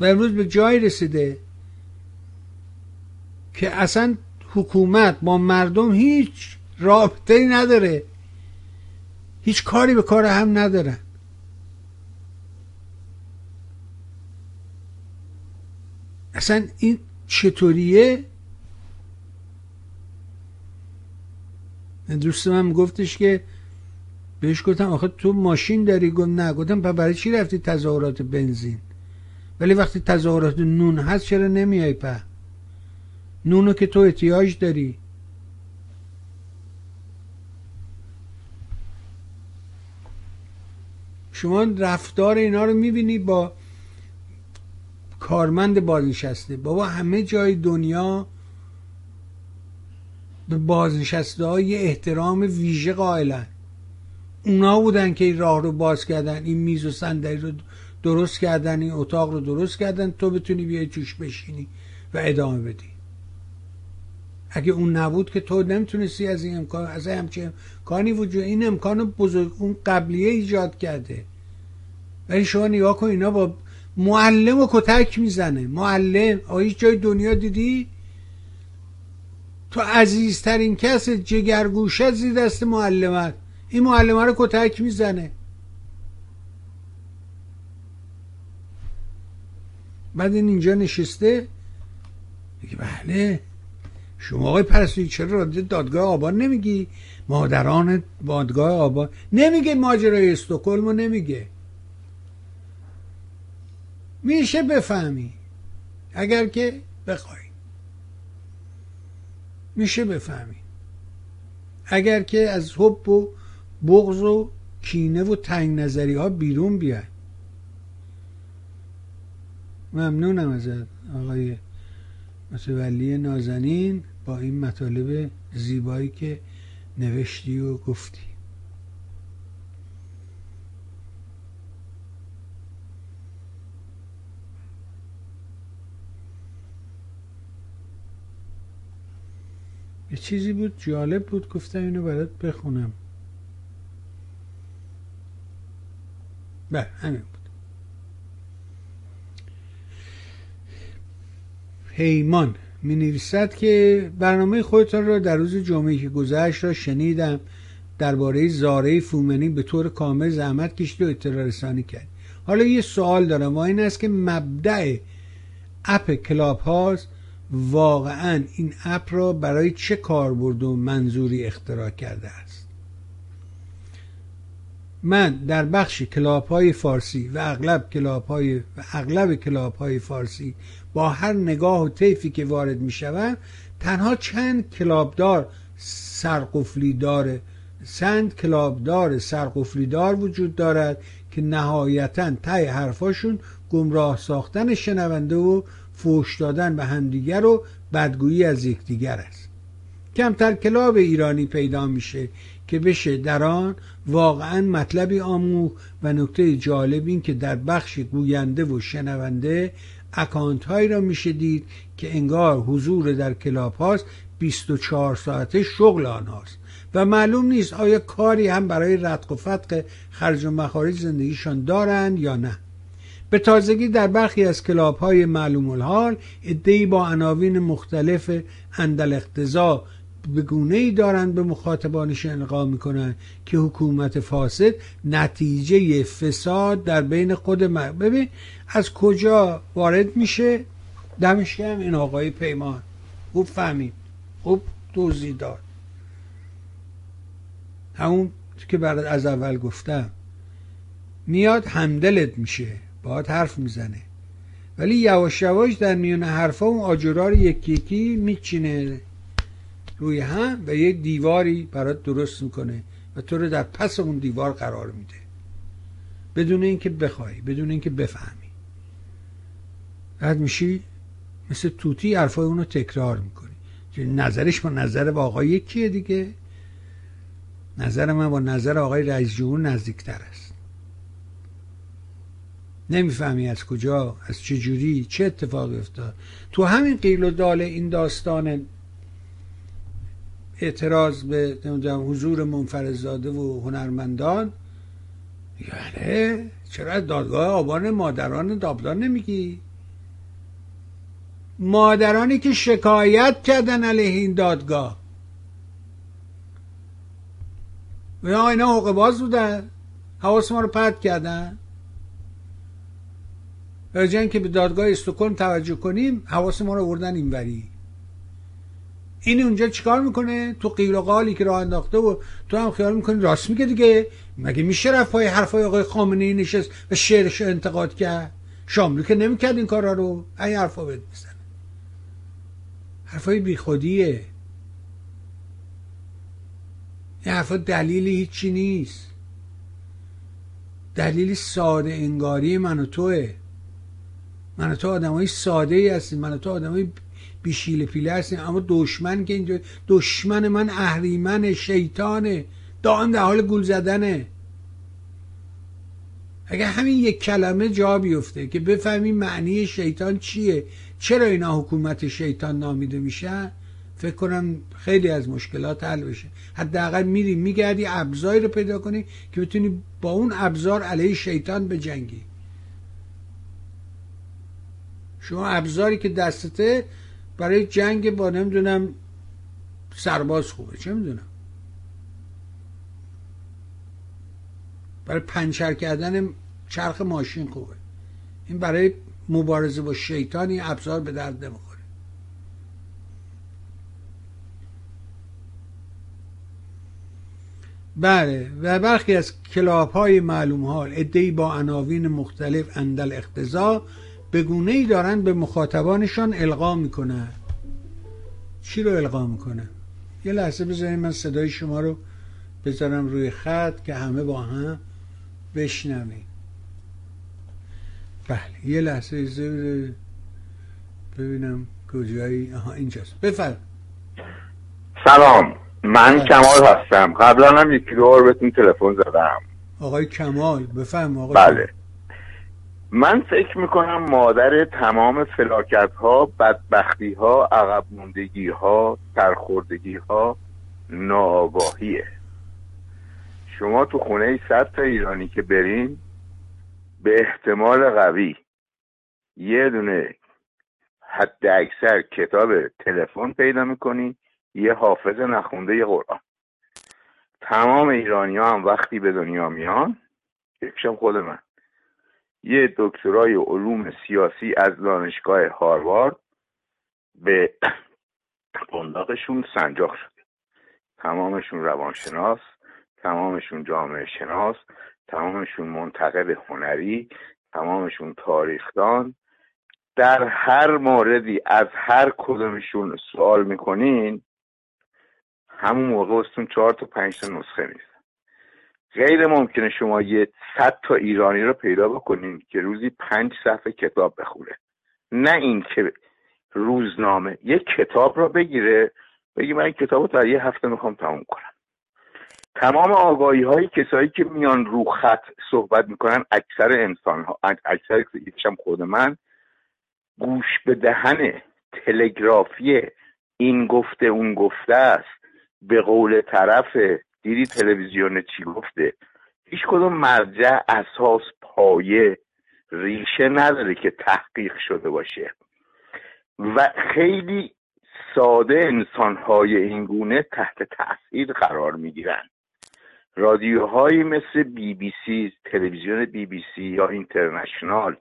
و امروز به جای رسیده که اصلا حکومت با مردم هیچ رابطه ای نداره. هیچ کاری به کار هم ندارن. اصلا این چطوریه؟ دوست من گفتش که بهش گفتم آخه تو ماشین داری؟ گفت نه. گفتم برای چی رفتی تظاهرات بنزین؟ ولی وقتی تظاهرات نون هست چرا نمیای په نونو که تو احتیاج داری. شما رفتار اینا رو می‌بینی با کارمند بازنشسته. بابا همه جای دنیا به بازنشسته های احترام ویژه قائلن. اونا بودن که این راه رو باز کردن این میز و صندلی رو درست کردن این اتاق رو درست کردن تو بتونی بیای توش بشینی و ادامه بدی. اگه اون نبود که تو نمی‌تونستی از این امکان از همچه امکانی وجود این امکان بزرگ اون قبلیه ایجاد کرده. ولی شما نگاه کن اینا با معلم و کتک می‌زنه. معلم آیا جای دنیا دیدی؟ تو عزیزترین کس جگرگوشه زیر دست معلمت این معلمه رو کتک می‌زنه. بعد این اینجا نشسته. میگه بله. شما آقای پرستویی چرا راجع دادگاه آبان نمیگی؟ مادران دادگاه آبان. نمیگه ماجرای استکهلم رو نمیگه. میشه بفهمی. اگر که بخوای. میشه بفهمی. اگر که از حب و بغض و کینه و تنگ نظری ها بیرون بیاد ممنونم ازت آقای متولی نازنین با این مطالب زیبایی که نوشتی و گفتی. یه چیزی بود جالب بود گفتم اینو برات بخونم. بله همین بود. پیمان می نویسد که برنامه خودتان را در روز جمعه که گذشت را شنیدم. درباره زاره فومنی به طور کامل زحمت کشید و اطلاع رسانی کرد. حالا یه سوال دارم. و این است که مبدع app کلاب هاوس واقعا این app را برای چه کاربرد و منظوری اختراع کرده من در بخش club های فارسی و اغلب club های و اغلب club های فارسی با هر نگاه و طیفی که وارد می شود تنها چند club دار سرقفلی داره چند club دار سرقفلی دار وجود دارد که نهایتا ته حرفاشون گمراه ساختن شنونده و فوش دادن به همدیگر و بدگویی از یکدیگر است. کمتر club ایرانی پیدا میشه که بشه در آن واقعا مطلبی آموخت و نکته جالب این که در بخش گوینده و شنونده account هایی را میشه دید که انگار حضور در کلاب هاوس 24 ساعته شغل آنهاست و معلوم نیست آیا کاری هم برای ردق و فتق خرج و مخارج زندگیشان دارند یا نه. به تازگی در برخی از کلاب های معلوم الحال ادهی با عناوین مختلف اندل به گونه ای دارند به مخاطبانش القا می‌کنند که حکومت فاسد نتیجه فساد در بین خود ما ببین از کجا وارد میشه؟ دمش این آقای پیمان. خوب فهمید. خوب توضیح داد. همون که برات از اول گفتم میاد همدلت میشه. باید حرف می‌زنه. ولی یواش یواش در میون حرفا اون آجرا رو یکی یکی میچینه. روی هم و یک دیواری برات درست می‌کنه و تو رو در پس اون دیوار قرار میده. بدون اینکه بخوای بدون اینکه بفهمی. بعد میشی مثل توتی حرفای اونو تکرار می‌کنی. نظرش با نظر با آقای یکیه دیگه. نظر من با نظر آقای رئیس جمهور نزدیکتر است. نمی‌فهمی از کجا از چه جوری چه اتفاقی افتاد. تو همین قیل و دال این داستان اعتراض به حضور منفرزاده و هنرمندان. یعنی چرا دادگاه آبان مادران دابدان نمیگی؟ مادرانی که شکایت کردن علیه این دادگاه. و اینا حقوق باز بودن. حواس ما رو پرت کردن. به که به دادگاه استکهلم توجه کنیم حواس ما رو این اینوری. این اونجا چیکار می‌کنه؟ تو قیل و قالی که راه انداخته و تو هم خیال می‌کنی راست میگه دیگه. مگه میشه رفت های حرفای آقای خامنه ای نشست و شعرش انتقاد کرد؟ شاملو که نمی‌کرد این کارا رو. این حرفا بهت می‌زنه حرفای بیخودیه. این حرفا دلیلی هیچی نیست. دلیلی ساده انگاری من و توه. من و تو آدم ساده ای هستیم. من و تو آدم های بیشیل پیله هستیم اما دشمن که اینجا دشمن من اهریمن شیطانه. دائم در حال گول زدنه. اگر همین یک کلمه جا بیفته که بفهمی معنی شیطان چیه چرا اینا حکومت شیطان نامیده میشن فکر کنم خیلی از مشکلات حل بشه. حداقل میری میگردی ابزاری رو پیدا کنی که بتونی با اون ابزار علیه شیطان بجنگی. شما ابزاری که دستته برای جنگ با نمی‌دونم سرباز خوبه چه می‌دونم؟ برای پنچر کردن چرخ ماشین خوبه. این برای مبارزه با شیطانی ابزار به درد نمی‌خوره. بله و برخی از کلاب های معلوم حال ادهی با عناوین مختلف اندل اقتضا به گونه ای دارن به مخاطبانشان القا می‌کنن چی رو القا می‌کنه؟ یه لحظه بذارید من صدای شما رو بذارم روی خط که همه با هم بشنویم. بله یه لحظه ببینم کجایی. آها اینجاست. بفرم سلام من بله. کمال هستم. قبلا هم یکی دو بهتون تلفن زدم. آقای کمال بفهم آقای بله. من فکر می‌کنم مادر تمام فلاکت ها بدبختی ها عقب موندگی ها سرخوردگی ها ناآگاهیه. شما تو خونه صد تا ایرانی که برین به احتمال قوی یه دونه حد اکثر کتاب تلفن پیدا می‌کنی یه حافظ نخونده یه قرآن. تمام ایرانی هم وقتی به دنیا میان یکشم خود من. یه دکترای علوم سیاسی از دانشگاه هاروارد به قنداقشون سنجاق شده. تمامشون روانشناس تمامشون جامعه شناس تمامشون منتقد هنری تمامشون تاریخدان. در هر موردی از هر کدومشون سوال می‌کنین همون موقع استون چهار تا پنج تا نسخه نیست غیر ممکنه شما یه صد تا ایرانی رو پیدا بکنین که روزی پنج صفحه کتاب بخوره نه این که روزنامه یه کتاب رو بگیره بگی من این کتاب رو در یه هفته می‌خوام تموم کنم. تمام آگاهی های کسایی که میان رو خط صحبت می‌کنن اکثر انسان ها اکثر یکشم خود من گوش به دهن تلگرافی این گفته اون گفته است به قول طرف دیدی تلویزیون چی گفته؟ هیچ کدوم مرجع اساس پایه ریشه نداره که تحقیق شده باشه. و خیلی ساده انسانهای این گونه تحت تاثیر قرار می‌گیرن. رادیوهایی مثل بی بی سی تلویزیون بی بی سی یا اینترنشنال.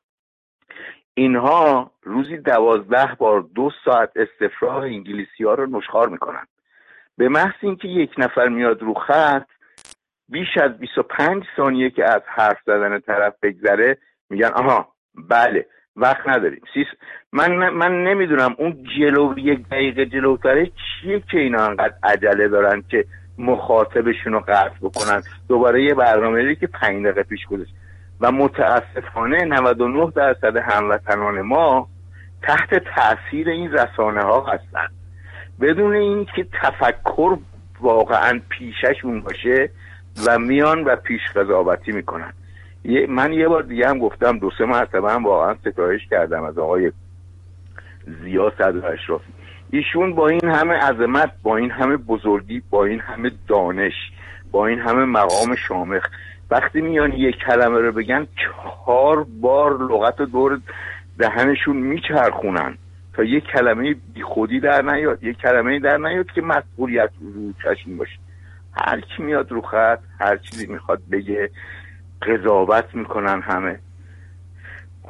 اینها روزی دوازده بار دو ساعت استفراغ انگلیسی ها رو نشخار می‌کنن. به محض اینکه یک نفر میاد رو خط بیش از 25 ثانیه که از حرف زدن طرف بگذره میگن آها بله وقت نداریم. سیس من من نمی‌دونم اون جلو یک دقیقه جلوتره چیه که اینا انقدر عجله دارن که مخاطبشون رو قطع بکنن. دوباره یه برنامه که پنج دقیقه پیش گذاشت و متاسفانه 99 درصد هموطنان ما تحت تاثیر این رسانه ها هستن. بدون اینکه تفکر واقعا پیششون باشه و میان و پیش قضاوتی می‌کنن. من یه بار دیگه هم گفتم دو سه مرتبه هم واقعا ستایش کردم از آقای زیا صدر اشرافی ایشون با این همه عظمت با این همه بزرگی با این همه دانش با این همه مقام شامخ وقتی میان یک کلمه رو بگن چهار بار لغت دور دهنشون میچرخونن. تا یک کلمه بی خودی در نیاد یک کلمه در نیاد که مسئولیت رو چشم باشه. هر کی میاد رو خط هر چیزی می‌خواد بگه قضاوت می‌کنن همه.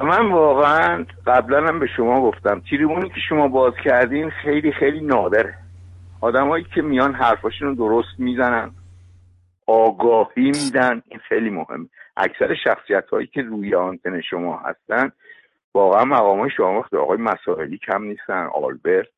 من واقعا قبلا هم به شما گفتم تیریبونی که شما باز کردین خیلی خیلی نادره. آدمایی که میان حرفاشون رو درست می‌زنن آگاهی میدن این خیلی مهم اکثر شخصیت هایی که روی آنتن شما هستن واقعا مقام شما وقت آقای مسائلی کم نیستن آلبرت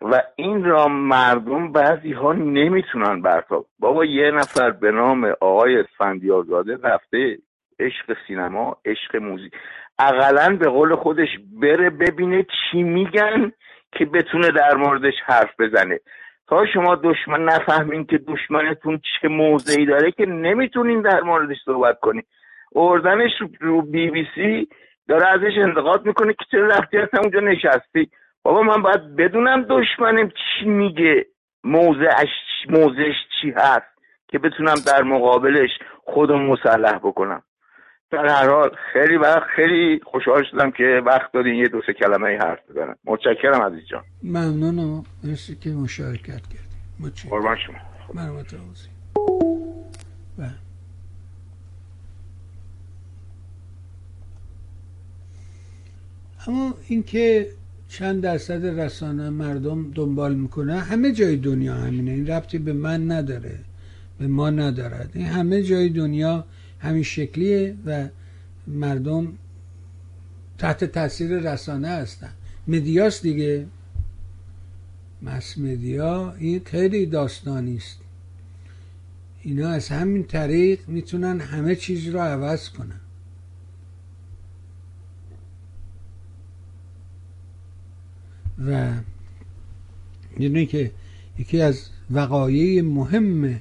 و این را مردم بعضی ها نمی‌تونن برتاب بابا یه نفر به نام آقای اسفندیازاده رفته عشق سینما عشق موزیک. اقلا به قول خودش بره ببینه چی میگن که بتونه در موردش حرف بزنه. تا شما دشمن نفهمین که دشمنتون چه موضعی داره که نمی‌تونین در موردش صحبت کنین. اردنش رو بی بی سی داره ازش انتقاد می‌کنه که چرا رفتی هستم اونجا نشستی؟ بابا من باید بدونم دشمنم چی میگه. موضعش موضعش چی هست که بتونم در مقابلش خودم مسلح بکنم. در هر حال خیلی وقت خیلی خوشحال شدم که وقت دادین یه دو سه کلمه حرف بزنم. متشکرم از اینجا ممنونم مرسی که مشارکت کردیم قربان شما. مرحمت اما اینکه چند درصد رسانه مردم دنبال می‌کنه همه جای دنیا همینه. این ربطی به من نداره به ما ندارد. این همه جای دنیا همین شکلیه و مردم تحت تاثیر رسانه هستن. مدیاست دیگه مس مدیا این خیلی داستانی است. اینا از همین طریق می‌تونن همه چیز رو عوض کنن. و می‌دونی که یکی از وقایع مهم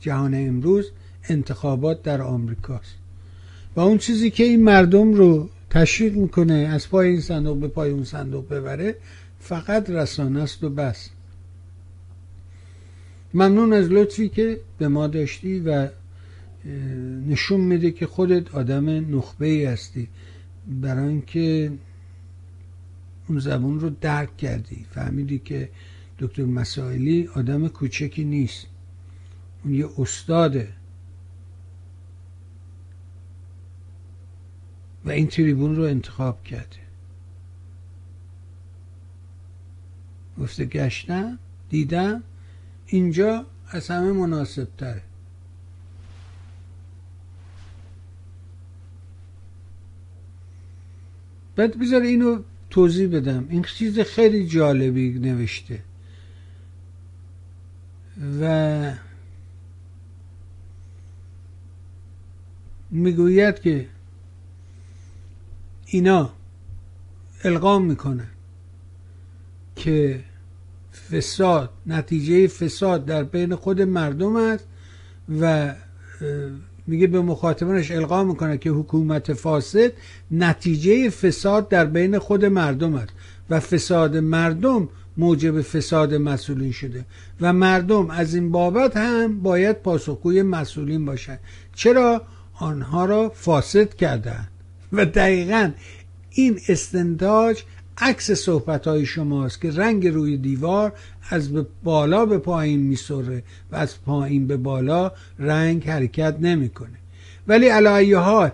جهان امروز انتخابات در آمریکاست. و اون چیزی که این مردم رو تشویق می‌کنه از پای این صندوق به پای اون صندوق ببره فقط رسانه است و بس. ممنون از لطفی که به ما داشتی و نشون میده که خودت آدم نخبه ای هستی. برای اینکه اون زبون رو درک کردی. فهمیدی که دکتر مسائلی آدم کوچکی نیست. اون یه استاده. و این تریبون رو انتخاب کرده. گفته گشتم دیدم. اینجا از همه مناسب تره بعد بذار اینو توضیح بدم. این چیز خیلی جالبی نوشته. و می‌گوید که اینا القام می‌کنن که فساد نتیجه فساد در بین خود مردم است و میگه به مخاطبانش القا می‌کنه که حکومت فاسد نتیجه فساد در بین خود مردم است و فساد مردم موجب فساد مسئولین شده و مردم از این بابت هم باید پاسخگوی مسئولین باشند چرا؟ آنها را فاسد کردند و دقیقا این استنتاج عکس صحبت های شماست که رنگ روی دیوار از بالا به پایین میسره و از پایین به بالا رنگ حرکت نمی‌کنه. ولی علایه حال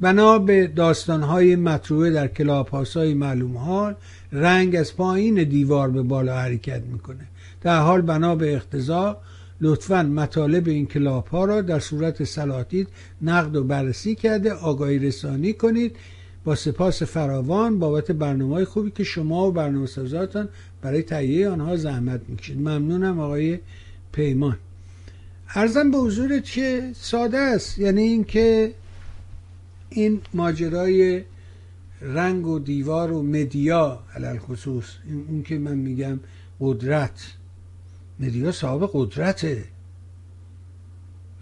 بنا به های مطروعه در کلاب های معلوم حال رنگ از پایین دیوار به بالا حرکت می‌کنه. در حال بنا به اقتضا لطفا مطالب این کلاب ها را در صورت سلاتید نقد و بررسی کرده آگاهی رسانی کنید. با سپاس فراوان بابت برنامه خوبی که شما و برنامه سازاتان برای تهیه آنها زحمت می‌کشید. ممنونم آقای پیمان. ارزم به حضورت که ساده است. یعنی اینکه این ماجرای رنگ و دیوار و مدیا علل خصوص اون که من میگم قدرت. مدیا صاحب قدرته.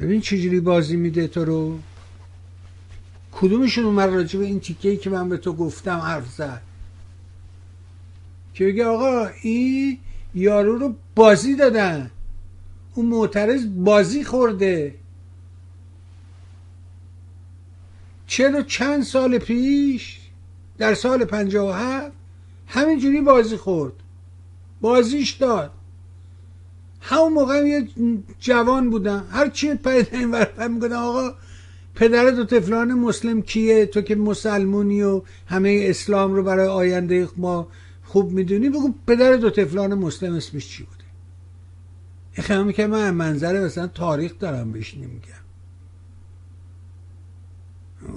ببین چجوری بازی میده تو رو. کدومشون اومد راجع این تیکه که من به تو گفتم حرف زد؟ که بگه آقا این یارو رو بازی دادن. اون معترض بازی خورده. چلو چند سال پیش در سال پنجاه و هفت همینجوری بازی خورد. بازیش داد. همون موقع یه جوان بودم هر چی پیدا این ورفت میگه آقا پدر دو تفلان مسلم کیه؟ تو که مسلمونی و همه اسلام رو برای آینده ما خوب می‌دونی بگو پدر دو تفلان مسلم اسمش چی بوده؟ این که من منظر مثلا تاریخ دارم بهش نمیگم.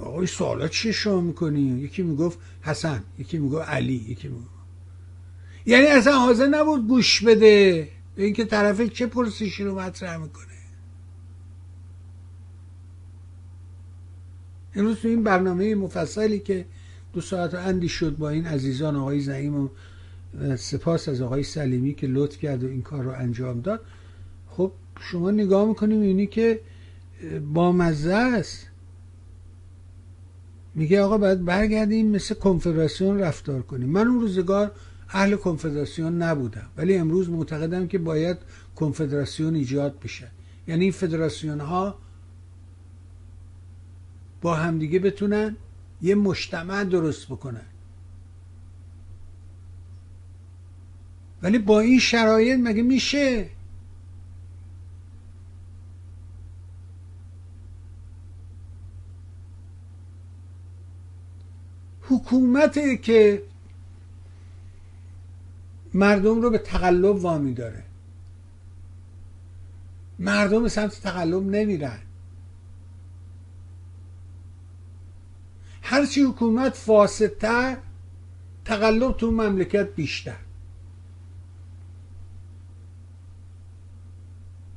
آقای سوالا چیه شما می‌کنی؟ یکی می‌گفت حسن یکی می‌گفت علی یکی می‌گفت. یعنی اصلا حاضر نبود گوش بده. به اینکه طرف چه پرسشی رو مطرح می‌کنه؟ امروز تو این برنامه مفصلی که دو ساعت اندی شد با این عزیزان آقای زعیم و سپاس از آقای سلیمی که لطف کرد و این کار رو انجام داد. خب شما نگاه می‌کنیم اینی که با مزه است. میگه آقا باید برگردیم مثل کنفدراسیون رفتار کنیم. من اون روزگار اهل کنفدراسیون نبودم ولی امروز معتقدم که باید کنفدراسیون ایجاد بشه. یعنی این فدراسیون ها با همدیگه بتونن یه مجتمع درست بکنن. ولی با این شرایط مگه میشه؟ حکومت که مردم رو به تقلب وامی داره. مردم سمت تقلب نمیرن. هرچی حکومت فاسدتر تقلب تو مملکت بیشتر.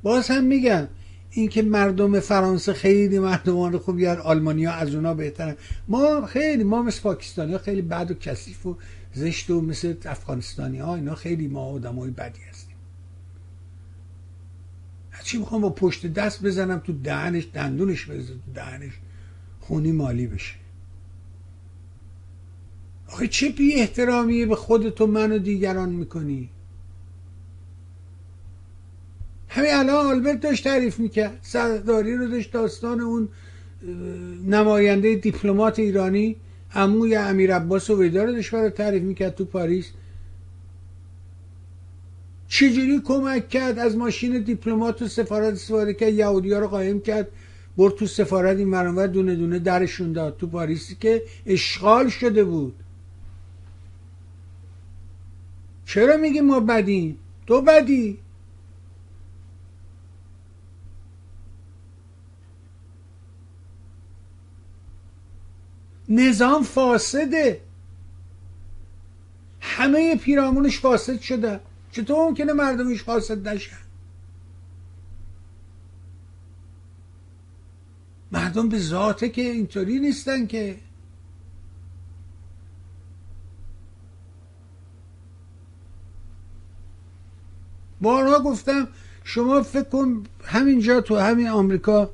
باز هم میگم اینکه مردم فرانسه خیلی مردمان خوبی هست آلمانیا از اونا بهترن. ما خیلی ما مثل پاکستانی ها خیلی بد و کثیف و زشت و مثل افغانستانی ها اینا خیلی ما آدم های بدی هستیم. چی می‌خوام با پشت دست بزنم تو دهنش دندونش بزنم تو دهنش خونی مالی بشه. آخه چه بی احترامی به خودت و من و دیگران می‌کنی؟ همین الان آلبرت داشت تعریف می‌کرد سرداری رو داشت داستان اون نماینده دیپلمات ایرانی عموی امیر عباس و رو داشت برای تعریف می‌کرد تو پاریس. چجوری کمک کرد از ماشین دیپلمات و سفارت استفاده کرد؟ یهودی رو قایم کرد برد تو سفارت این مرانور دونه دونه درشون داد تو پاریسی که اشغال شده بود. چرا میگی ما بدیم تو بدی. نظام فاسده. همه پیرامونش فاسد شده. چطور ممکنه مردمش فاسد نشن؟ مردم به ذاته که اینطوری نیستن که بارها گفتم شما فکر کن همینجا تو همین آمریکا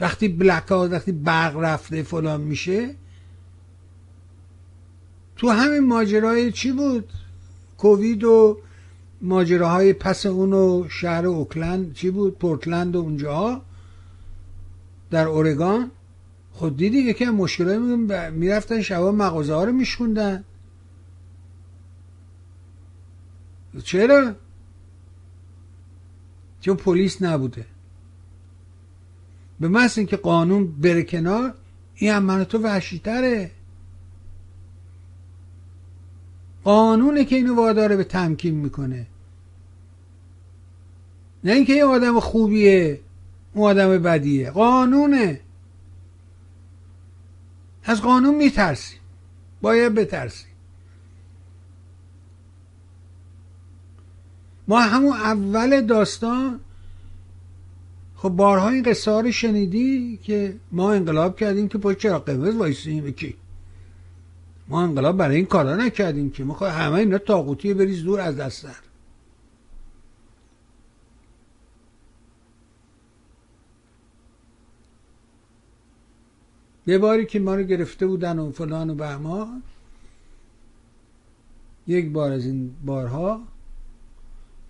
وقتی بلک وقتی برق رفته فلان میشه تو همین ماجرای چی بود؟ کووید و ماجراهای پس اون و شهر اوکلند چی بود؟ پورتلند و اونجا در اورگان؟ خود دیدی یکی از مشکلات می‌رفتن شبا مغازه ها رو میشکوندن چرا؟ چون پلیس نبوده. به محض اینکه قانون بره کنار این هم تو وحشیتره قانونه که اینو واداره به تمکین می‌کنه. نه اینکه یه آدم خوبیه اون آدم بدیه. قانونه. از قانون میترسی باید بترسی ما همون اول داستان خب بارها این قصه ها رو شنیدی که ما انقلاب کردیم که پشت چرا قرمز وایسیم. کی؟ ما انقلاب برای این کارا نکردیم که. ما همه اینا تاقوتی بریز دور از دست یه باری که ما رو گرفته بودن و فلان و بهمان یک بار از این بارها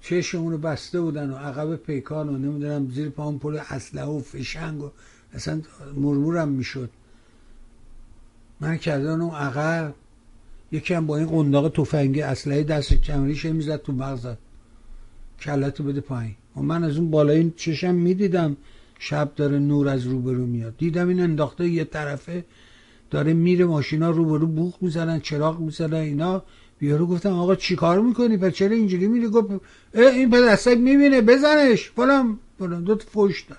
چشمون رو بسته بودن و عقب پیکان و نمی‌دونم زیر پاهم پل اسلحه و فشنگ و اصلا مرمورم می‌شد. من کردن اون عقب یکی هم با این قنداق تفنگی اسلحه دست کمریش می‌زد تو مغزت کلتو بده پایین. و من از اون بالای چشم می‌دیدم شب داره نور از روبرو میاد. دیدم این انداخته یه طرفه داره میره ماشینا روبرو بوخ می‌زنن چراغ می‌زنن اینا. بیارو گفتم آقا چی کار می‌کنی؟ پس چرا اینجوری میری؟ گفت این پدرسگ می‌بینه بزنش. فلان فلان. دو فوش داد.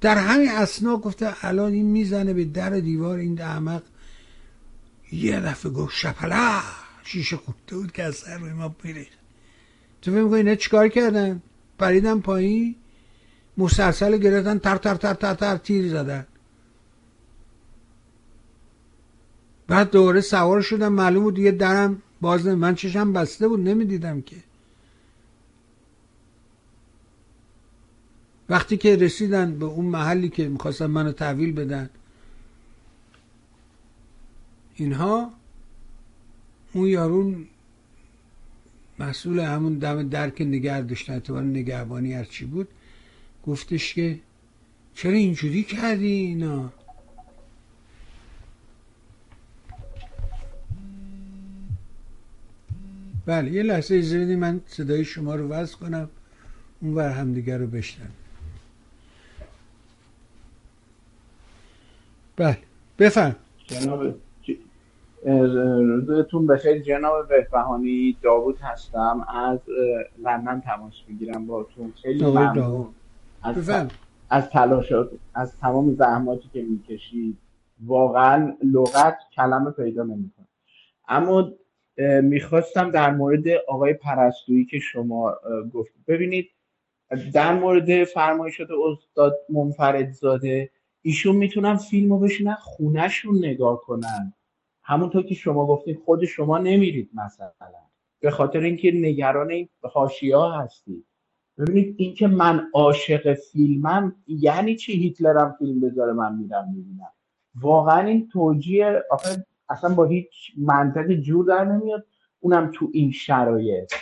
در همین اسنا گفته الان این می‌زنه به در دیوار این احمق. یه دفعه گفت شپلا شیشه خوبته بود که از سر روی ما میره تو فکر می‌کنی چیکار کردن؟ پریدن پایین مسلسل گرفتن تر تر تر تر تر تیر زدن. بعد دوره سوار شدم. معلوم بود یه درم باز من چشم بسته بود نمی‌دیدم که. وقتی که رسیدن به اون محلی که می‌خواستن منو تحویل بدن اینها اون یارون مسئول همون دم درک نگه داشتن اعتبار نگهبانی هر چی بود گفتش که چرا اینجوری کردی اینا؟ بله یه لحظه اجازه من صدای شما رو وضع کنم اون ور همدیگر رو بشنم بله بفهم. جناب روزتون بخیر جناب بهبهانی داوود هستم. از لندن تماس می‌گیرم باتون خیلی ممنون. از, از تلاشات از تمام زحماتی که می‌کشید واقعا لغت کلمه پیدا نمی‌کنه. اما می‌خواستم در مورد آقای پرستویی که شما گفتید ببینید در مورد فرمایشات استاد منفرد زاده ایشون می‌تونن فیلمو بشینن خونهشون نگاه کنن. همونطور که شما گفتید خود شما نمیرید مثلا. به خاطر اینکه نگران این ها هستید. ببینید اینکه من عاشق فیلمم یعنی چی هیتلرم فیلم بذاره من میرم می‌بینم؟ واقعا این توجیه آخه اصلا با هیچ منطق جور در نمیاد. اونم تو این شرایط.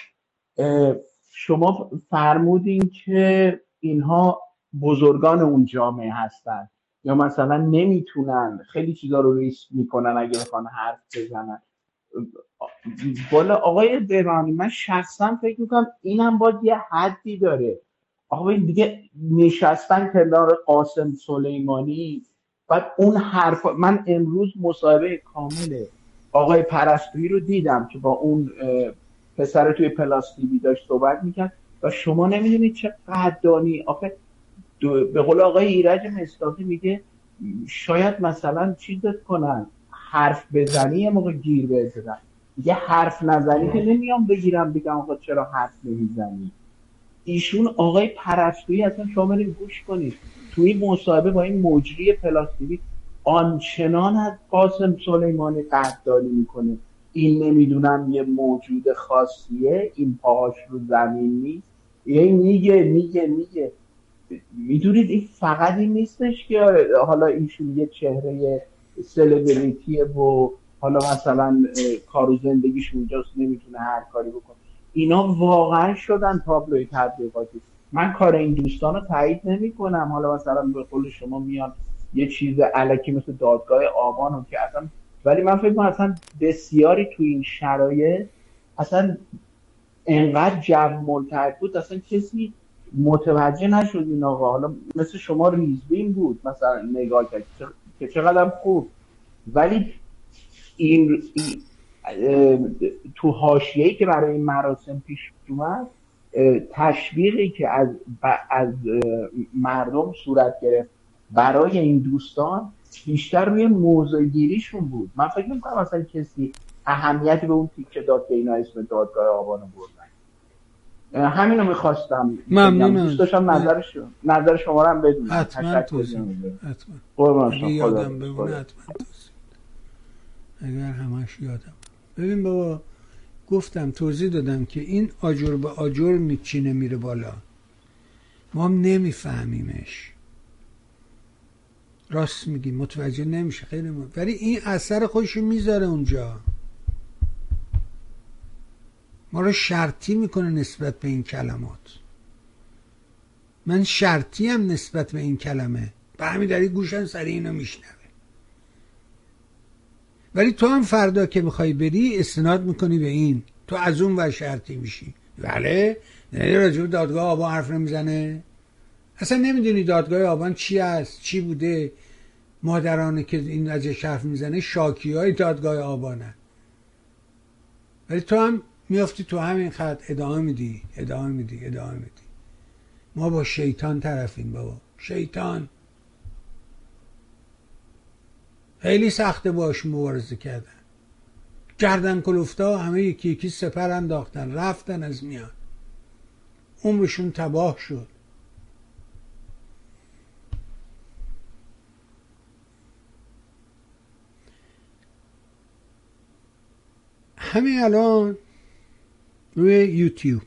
شما فرمودین که اینها بزرگان اون جامعه هستن. یا مثلا نمی‌تونن خیلی چیزا رو ریسک می‌کنن اگه بخوان حرف بزنن. بالا آقای برانی من شخصا فکر می‌کنم اینم باید یه حدی داره. آقای دیگه نشستن کنار قاسم سلیمانی بعد اون حرف من امروز مصاحبه کامله آقای پرستویی رو دیدم که با اون پسر توی پلاستیکی داشت صحبت می‌کرد و شما نمی‌دونید چه قدانی آخه به قول آقای ایرج مستاقی میگه شاید مثلا چیزت کنن حرف بزنی یه موقع گیر بزنن. یه حرف نزنی که نمیام بگیرم بگم آقا چرا حرف نمی‌زنی؟ ایشون آقای پرستویی اصلا شما گوش کنید. توی مصاحبه با این مجری پلاستیکی آنچنان از قاسم سلیمانی قدردانی می‌کنه. این نمی‌دونم یه موجود خاصیه این پاهاش رو زمین نیست. یه میگه میگه میگه. می‌دونید این فقط این نیستش که حالا ایشون یه چهره سلبریتیه و حالا مثلا کار و زندگیش اونجاست نمی‌تونه هر کاری بکنه. اینا واقعا شدن تابلوی تبلیغاتی. من کار این دوستان رو تایید نمی کنم حالا مثلا به قول شما میان یه چیز علکی مثل دادگاه آبان که اصلا ولی من فکر کنم اصلا بسیاری تو این شرایط اصلا انقدر جو ملتهب بود اصلا کسی متوجه نشد این آقا. حالا مثل شما ریزبین بود مثلا نگاه کرد. که چقدر خوب. ولی این, تو حاشیه‌ای که برای این مراسم پیش اومد تشویقی که از, از مردم صورت گرفت برای این دوستان بیشتر روی موضوع گیریشون بود. من فکر می‌کنم اصلا کسی اهمیتی به اون تیکه داد که اینا اسم دادگاه آبانو بردن. همینو می‌خواستم ممنونم. دوست داشتم نظر شما نظر شما رو هم بدونم. حتما توضیح حتما. یادم بمونه حتما توضیح اگر همش یادم ببین بابا گفتم توضیح دادم که این آجر به آجر میچینه میره بالا. ما هم نمیفهمیمش. راست میگی متوجه نمیشه خیلی مهم. ولی این اثر خودشو می‌ذاره اونجا. ما رو شرطی می‌کنه نسبت به این کلمات. من شرطی هم نسبت به این کلمه. به همین دلیل گوشن سر اینو میشنوه. ولی تو هم فردا که می‌خوای بری استناد می‌کنی به این. تو از اون و شرطی میشی. بله. نه راجب دادگاه آبان حرف نمی‌زنه. اصلا نمی‌دونی دادگاه آبان چی است چی بوده. مادرانه که این از حرف می‌زنه شاکی های دادگاه آبانه ولی تو هم میافتی تو همین خط ادامه میدی ادامه میدی ادامه میدی. ما با شیطان طرفیم بابا. شیطان. خیلی سخته باش مبارزه کردن. گردن کلوفتا همه یکی یکی سپر انداختن رفتن از میان. عمرشون تباه شد. همین الان روی یوتیوب.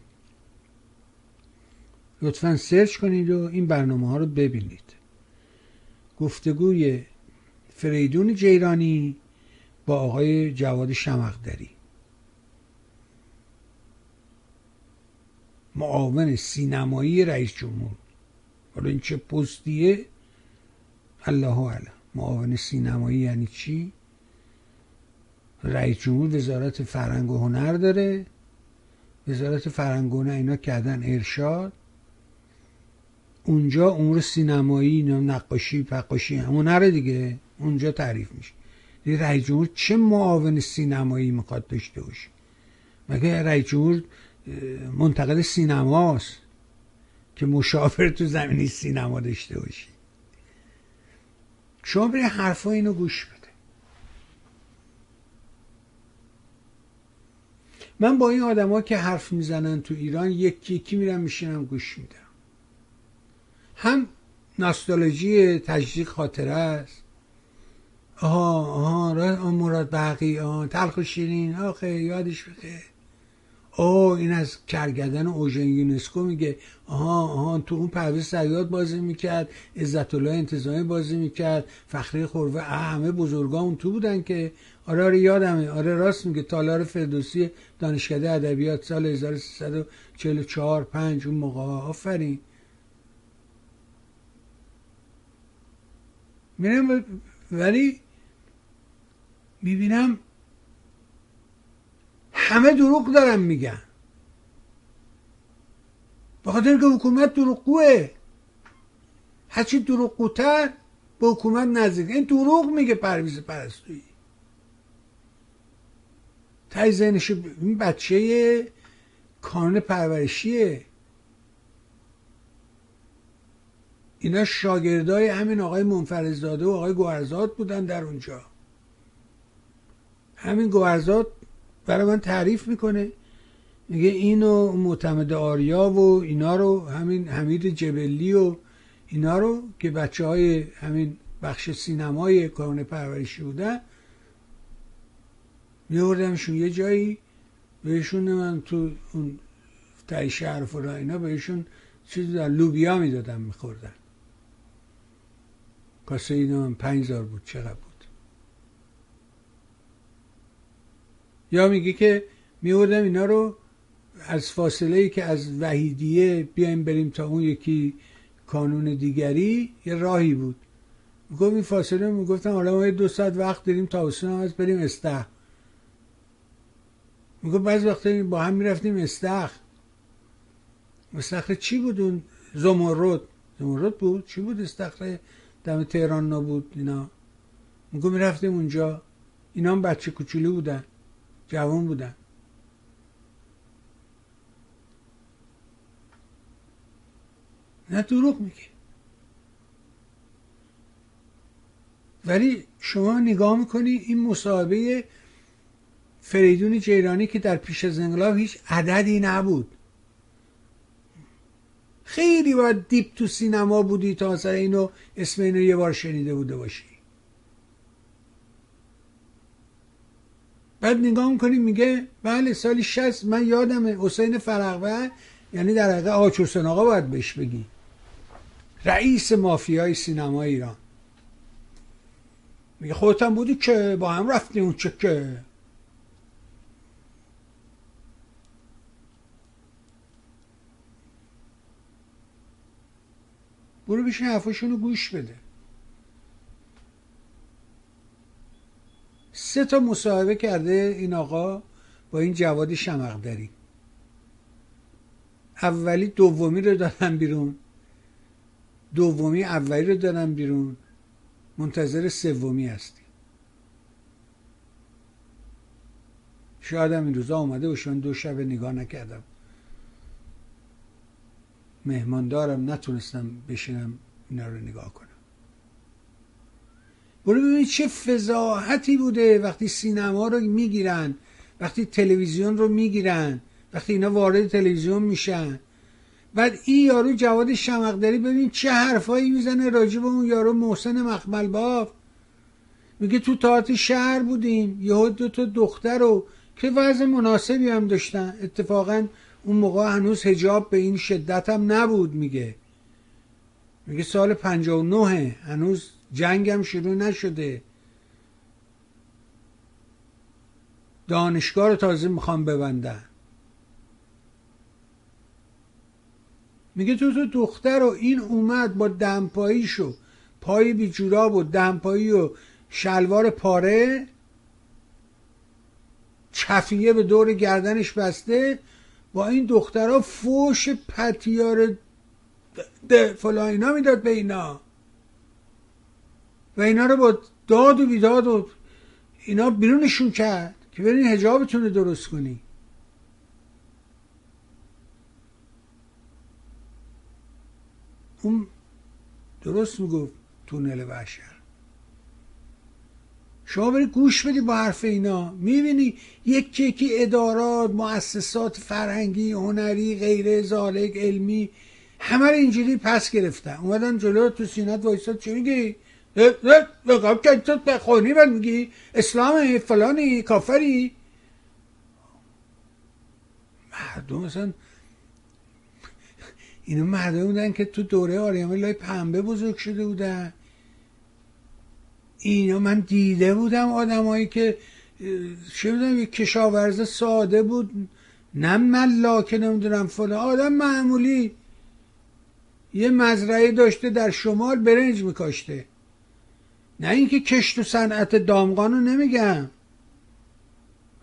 لطفا سرچ کنید و این برنامه ها رو ببینید. گفتگوی فریدون جیرانی با آقای جواد شمقدری معاون سینمایی رئیس جمهور. حالا این چه پستیه؟ الله اعلم. معاون سینمایی یعنی چی؟ رئیس جمهور وزارت فرهنگ و هنر داره. وزارت فرهنگ و هنر اینا کردن ارشاد. اونجا امور سینمایی نقاشی پقاشی هنر دیگه. اونجا تعریف میشه. رئیس جمهور چه معاون سینمایی می‌خواد داشته باشه؟ مگه رئیس جمهور منتقد سینماست که مشاور تو زمینی سینما داشته باشی شما بری حرفا اینو گوش بده. من با این آدما که حرف می‌زنن تو ایران یکی یکی میرم میشینم گوش میدم. هم ناستالژی تجدید خاطره است. آها آها مراد برقی آها تلخ و شیرین آخه یادش بخیر او این از کرگدن اوژن یونسکو میگه. آها آها تو اون پرویز سیاد بازی می‌کرد عزت الله انتظامی بازی می‌کرد فخری خوروه همه بزرگا اون تو بودن که. آره آره یادمه. آره راست میگه. تالار فردوسی دانشکده ادبیات سال 1344 5 اون موقع. آفرین. میرم ولی می‌بینم همه دروغ دارن میگن. به خاطر که حکومت دروغگوه. هرچی دروغگوتر به حکومت نزدیک. این دروغ میگه پرویز پرستویی. تای ذهنش این بچه کانون پرورشیه. اینا شاگردای همین آقای منفرزاده و آقای گوهرزاد بودن در اونجا. همین گوهرزاد برای من تعریف می‌کنه. میگه اینو معتمد آریا و اینا رو همین حمید جبلی و اینا رو که بچه های همین بخش سینمای کانون پرورشی بودن میوردمشون یه جایی بهشون من تو اون تای شهر و اینا بهشون چیزی در لوبیا می‌دادم میخوردن. کاسه اینا من پنج بود چقدر بود؟ یا میگه که میوردم اینا رو از فاصله ای که از وحیدیه بیایم بریم تا اون یکی کانون دیگری یه راهی بود. می‌گفت این فاصله می‌گفتم حالا ما دو ساعت وقت داریم تا هم از بریم استه می‌گفت بعض وقتا با هم می‌رفتیم استخ. استخر چی بود اون زمرد؟ زمرد بود؟ چی بود استخر دم تهران نبود اینا. می‌گفت می‌رفتیم اونجا. اینا هم بچه کوچولو بودن. جوان بودن. نه دروغ میگه. ولی شما نگاه می‌کنی این مصاحبه فریدون جیرانی که در پیش از انقلاب هیچ عددی نبود. خیلی باید دیپ تو سینما بودی تا اصلا اینو اسم اینو یه بار شنیده بوده باشی. بعد نگاه می‌کنی میگه بله سالی شست من یادمه حسین فرقوه یعنی در حقیقه آچوسن آقا باید بهش بگی. رئیس مافیای سینما ایران. میگه خودتم بودی که با هم رفتیم اون چه که. برو بشین حرفاشونو گوش بده. سه تا مصاحبه کرده این آقا با این جواد شمقدری اولی دومی رو دادن بیرون. دومی اولی رو دادن بیرون. منتظر سومی هستی. شاید هم این روزا آمده و دو شب نگاه نکردم. مهمان دارم نتونستم بشینم اینا رو نگاه کنم. برو ببینید چه فضاحتی بوده وقتی سینما رو می‌گیرن وقتی تلویزیون رو می‌گیرن وقتی اینا وارد تلویزیون میشن. بعد این یارو جواد شمقدری ببین چه حرفایی می‌زنه راجع به اون یارو محسن مخمل باف میگه تو تاعت شهر بودیم یهو دو تا دختر رو که وضع مناسبی هم داشتن. اتفاقا اون موقع هنوز هجاب به این شدت هم نبود میگه. میگه سال 59 هنوز جنگم شروع نشده. دانشگاه رو تازه می‌خوام ببندن. میگه تو تو دختر و این اومد با دمپاییشو پای بیجوراب و دمپایی و شلوار پاره. چفیه به دور گردنش بسته. با این دخترها فوش پتیار فلان اینا می‌داد به اینا. اینا رو با داد و بیداد و اینا بیرونشون کرد که برین هجابتون رو درست کنی. اون درست می‌گفت تونل وحشر شما بری گوش بدی با حرف اینا. می‌بینی یک یکی ادارات مؤسسات فرهنگی هنری غیر زالک علمی همه رو اینجوری پس گرفتن. اومدن جلو تو سینت وایستاد چی میگی؟ تو بخونی بل میگی اسلام فلانی کافری مردم مثلا اینا مردم بودن که تو دوره آریامه لای پنبه بزرگ شده بودن اینا من دیده بودم آدمایی که چه می‌دونم یک کشاورز ساده بود نه ملاکه نمی‌دونم فلان آدم معمولی یه مزرعه داشته در شمال برنج میکاشته نه اینکه کشت و صنعت دامغانو نمیگم.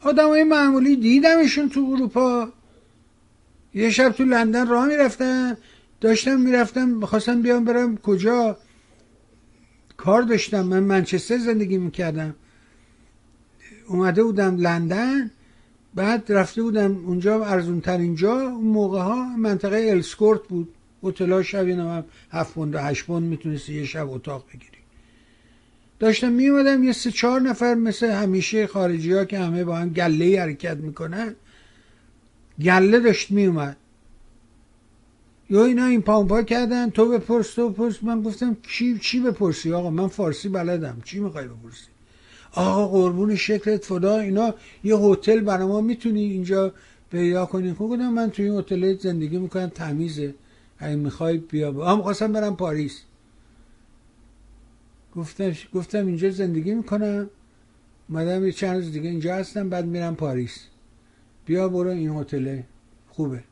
آدم های معمولی دیدمشون تو اروپا. یه شب تو لندن راه می‌رفتم داشتم می‌رفتم می‌خواستم بیام برم کجا. کار داشتم من منچستر زندگی می‌کردم. اومده بودم لندن بعد رفته بودم اونجا ارزون ترین جا اون موقع ها منطقه السکورت بود. هتل شب هم هفت پوند و هشت پوند می‌تونستی یه شب اتاق بگیری. داشتم میومدم یه سه چهار نفر مثل همیشه خارجی ها که همه با هم گله حرکت می‌کنن گله داشت میومد یا اینا این پامپا کردن تو بپرس تو بپرس. من گفتم چی چی بپرسی؟ آقا من فارسی بلدم. چی می‌خوای بپرسی؟ آقا قربون شکلت فدا. اینا یه هتل برای ما می‌تونی اینجا پیدا کنی. خب گفتم من توی این هتل زندگی می‌کنم تمیزه. اگه می‌خوای بیا. هم خواستم برم پاریس. گفتم گفتم اینجا زندگی می‌کنم. مدام یه چند روز دیگه اینجا هستم بعد میرم پاریس. بیا برو این هتل خوبه.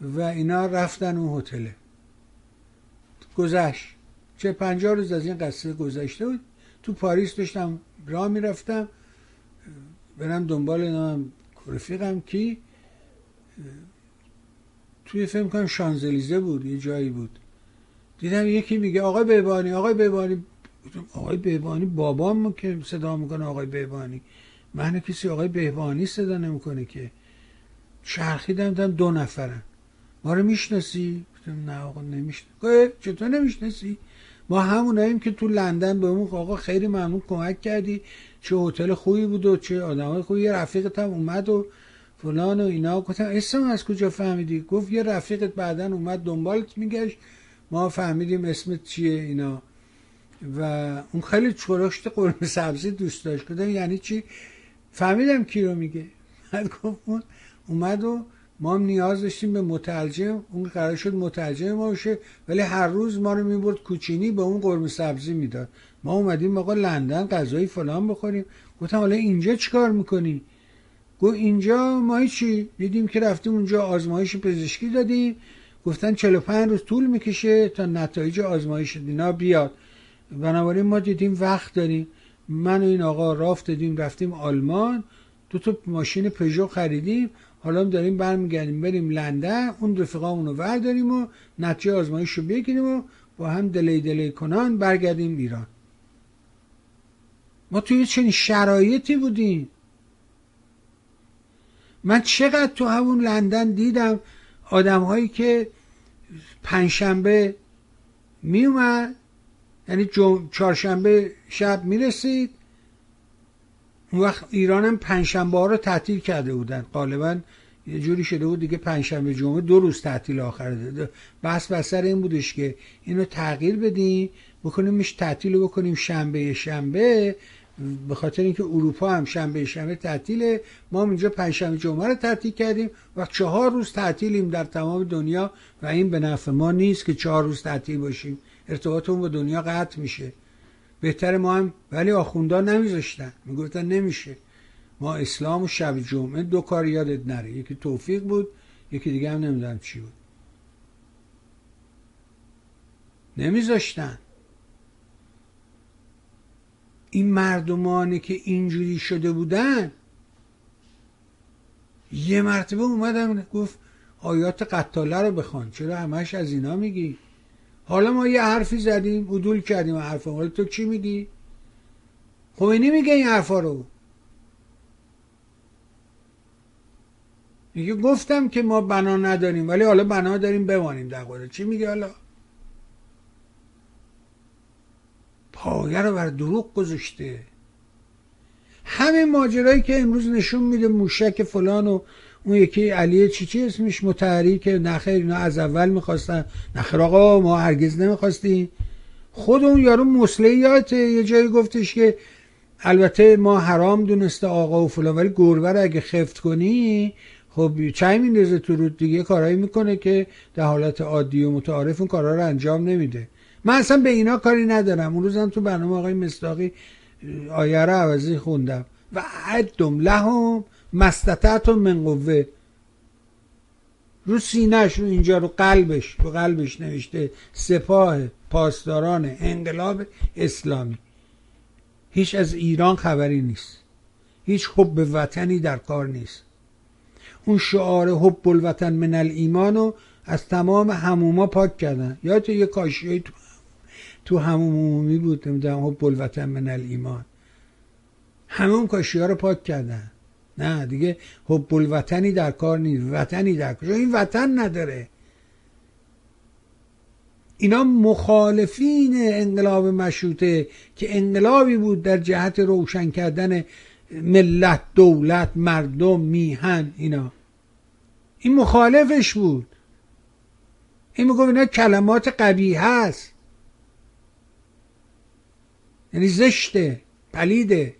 و اینا رفتن اون هتله. گذشت. چه پنجاه روز از این قصه گذشته بود. تو پاریس داشتم راه می‌رفتم. برم دنبال نام رفیقم کی؟ توی فیلم کنم شانزلیزه بود یه جایی بود. دیدم یکی میگه آقای بهبانی آقای بهبانی آقای بهبانی بابام که صدا می‌کنه آقای بهبانی من کسی آقای بهبانی صدا نمی‌کنه که. چرخیدم دیدم دو نفرن. ما رو می‌شناسی؟ نه آقا نمی‌شناسی چطور نمی‌شناسی؟ ما هموناییم که تو لندن به اون آقا خیلی ممنون کمک کردی. چه هتل خوبی بود و چه آدمای خوبی. یه رفیقت هم اومد و فلان و اینا. گفتم اسم از کجا فهمیدی؟ گفت یه رفیقت بعدا اومد دنبالت میگشت. ما فهمیدیم اسمت چیه اینا. و اون خیلی چرشت قرمه سبزی دوست داشت. گفتم یعنی چی؟ فهمیدم کی رو میگه. بعد گفت اومد و ما هم نیاز داشتیم به مترجم. اون قرار شد مترجم ما باشه. ولی هر روز ما رو می‌برد کوچینی به اون قرمه سبزی می‌داد. ما اومدیم آقا لندن غذای فلان بخوریم. گفتم حالا اینجا چیکار می‌کنی؟ گو اینجا ما چی؟ دیدیم که رفتیم اونجا آزمایش پزشکی دادیم. گفتن 45 روز طول می‌کشه تا نتایج آزمایش دینا بیاد. بنابراین ما دیدیم وقت داریم. من و این آقا رافت دادیم رفتیم آلمان. دو تا ماشین پژو خریدیم. حالا داریم برمیگردیم بریم لندن. اون رفقامون رو ورداریم و نتیجه آزمایش رو بگیریم و با هم دلی دلی کنان برگردیم ایران. ما توی چنین شرایطی بودیم. من چقدر تو همون لندن دیدم آدم هایی که پنجشنبه می اومد یعنی چهارشنبه شب می‌رسید. اون وقت ایران هم پنجشنبه ها رو تعطیل کرده بودن. غالبا یه جوری شده بود دیگه پنجشنبه جمعه دو روز تعطیل آخر داده بس بسر این بودش که اینو تغییر بدیم بکنیمش تعطیل بکنیم شنبه شنبه. به خاطر اینکه اروپا هم شنبه شنبه تعطیله ما اینجا پنجشنبه جمعه رو تعطیل کردیم و چهار روز تعطیلیم در تمام دنیا و این به نفع ما نیست که چهار روز تعطیل باشیم. ارتباطمون با دنیا قطع میشه. بهتر ما هم ولی آخوندا نمیذاشتن. می‌گفتن نمیشه. ما اسلام و شب جمعه دو کار یادت نره. یکی توفیق بود یکی دیگه هم نمی‌دونم چی بود. نمیذاشتن. این مردمانی که اینجوری شده بودن یه مرتبه اومدم گفت آیات قطاله رو بخوان چرا همش از اینا میگی؟ حالا ما یه حرفی زدیم عدول کردیم حرف حالا تو چی میگی؟ خمینی میگه این حرفا رو. میگه گفتم که ما بنا نداریم ولی حالا بنا داریم بمانیم در چی میگه حالا؟ پایه رو بر دروغ گذاشته. همین ماجرایی که امروز نشون میده موشک فلان و اون یکی علی چی چی اسمش متحری که نخیر اینا از اول می‌خواستن. نخیر آقا ما هرگز نمی‌خواستیم. خود اون یارو مسلیات یه جایی گفتش که البته ما حرام دونسته آقا و فلان ولی گربه رو اگه خفت کنی خب چای میندازه تو رود دیگه. کارهایی می‌کنه که در حالت عادی و متعارف اون کارها رو انجام نمیده. من اصلا به اینا کاری ندارم. اون روزم تو برنامه آقای مصداقی آیه رو عوضی خوندم. و عدم لهم مستطعتم من قوه. رو سینهش رو اینجا رو قلبش. رو قلبش نوشته سپاه پاسداران انقلاب اسلامی. هیچ از ایران خبری نیست. هیچ حب وطنی در کار نیست. اون شعار حب الوطن من الایمان رو از تمام هموما پاک کردن. یا تو یه کاشیایی تو تو هموم عمومی بود نمی‌دونم حب الوطن من الایمان. همه اون کاشی ها رو پاک کردن. نه دیگه حب الوطنی در کار نیست وطنی در کار. این وطن نداره. اینا مخالفین انقلاب مشروطه که انقلابی بود در جهت روشن کردن ملت دولت مردم میهن اینا. این مخالفش بود. این می‌گفت اینا کلمات قبیه هست. یعنی زشته پلیده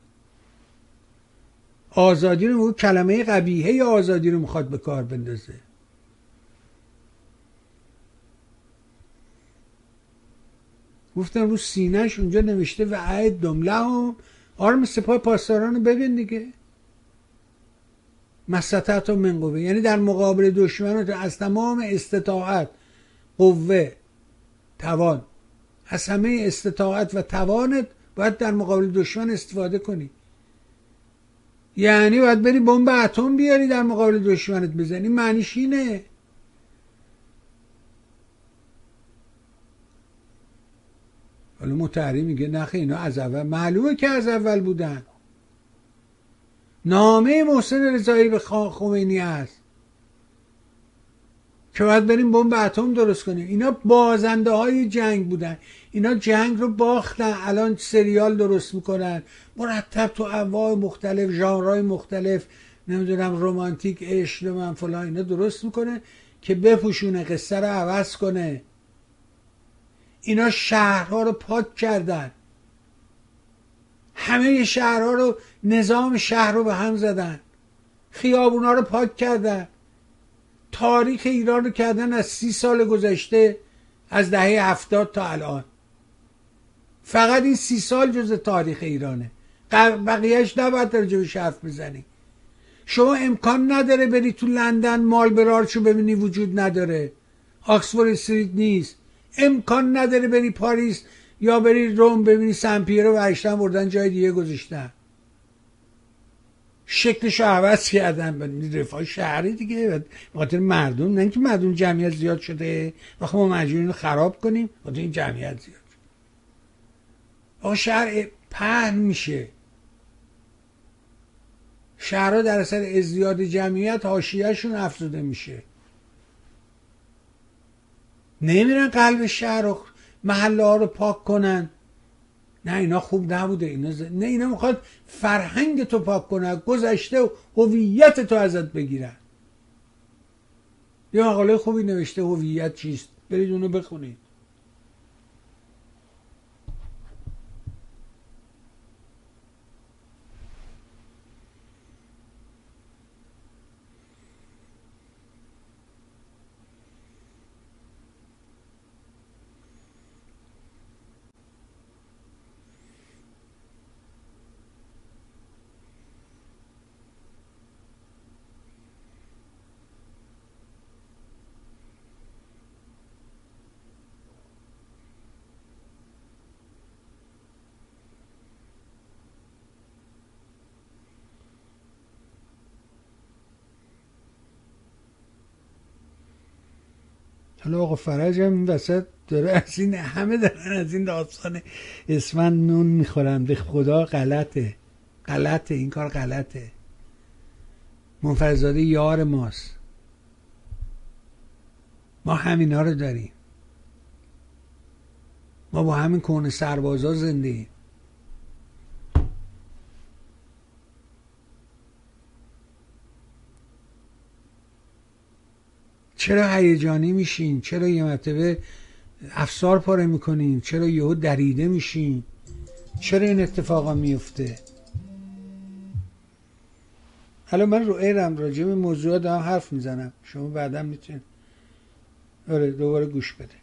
آزادی رو کلمه قبیهه آزادی رو می‌خواد به کار بندازه؟ گفتن رو سینهش اونجا نوشته و عید دمله هم آرم سپاه پاسداران رو ببین دیگه. مسطت و منقوه یعنی در مقابل دشمن از تمام استطاعت قوه توان. از همه استطاعت و توانت باید در مقابل دشمن استفاده کنی. یعنی باید بری بمب اتم بیاری در مقابل دشمنت بزنی. معنیش اینه. حالا متحری میگه نخه اینا از اول. معلومه که از اول بودن. نامه محسن رضایی به خمینی هست. که باید بریم بمب اتم درست کنیم. اینا بازنده های جنگ بودن. اینا جنگ رو باختن. الان سریال درست می‌کنن. مرتب تو انواع مختلف ژانرهای مختلف نمی‌دونم رومانتیک عشق من فلان اینا درست می‌کنه که بپوشونه قصه رو عوض کنه. اینا شهرها رو پاک کردن. همه شهرها رو نظام شهر رو به هم زدن. خیابونا رو پاک کردن. تاریخ ایران رو کردن از سی سال گذشته از دهه هفتاد تا الان. فقط این سی سال جز تاریخ ایرانه. بقیهش نباید راجبش حرف بزنی. شما امکان نداره بری تو لندن مال برارچو ببینی وجود نداره. آکسفورد استریت نیست. امکان نداره بری پاریس یا بری روم ببینی سمپیرو و بردن جای دیگه گذاشتن. شکلش رو عوض کردن به رفاه شهری دیگه خاطر مردم نه اینکه مردم جمعیت زیاد شده. و خب ما مجبوریم رو خراب کنیم خاطر این جمعیت زیاد. آقا شهر پهن میشه. شهرها در اثر ازدیاد جمعیت حاشیهشون افزوده میشه. نمیرن قلب شهر رو محله ها رو پاک کنن. نه اینا خوب نبوده اینا ز... نه اینا می‌خواد فرهنگ تو پاک کنه گذشته و هویت تو ازت بگیرن. یه مقاله خوبی نوشته هویت چیست؟ برید اونو بخونید. حالا آقا فرج هم این وسط داره از این همه دارن از این داستان اسمن نون می‌خورن. به خدا غلطه. غلطه. این کار غلطه. منفرزاده یار ماست. ما همینا رو داریم. ما با همین کون سربازا زنده چرا هیجانی میشین؟ چرا یه مرتبه افسار پاره می‌کنین؟ چرا یهو دریده میشین؟ چرا این اتفاقا میفته حالا من رو ایرم راجع به موضوع دارم حرف می‌زنم. شما بعدا می‌تونید. آره دوباره گوش بده.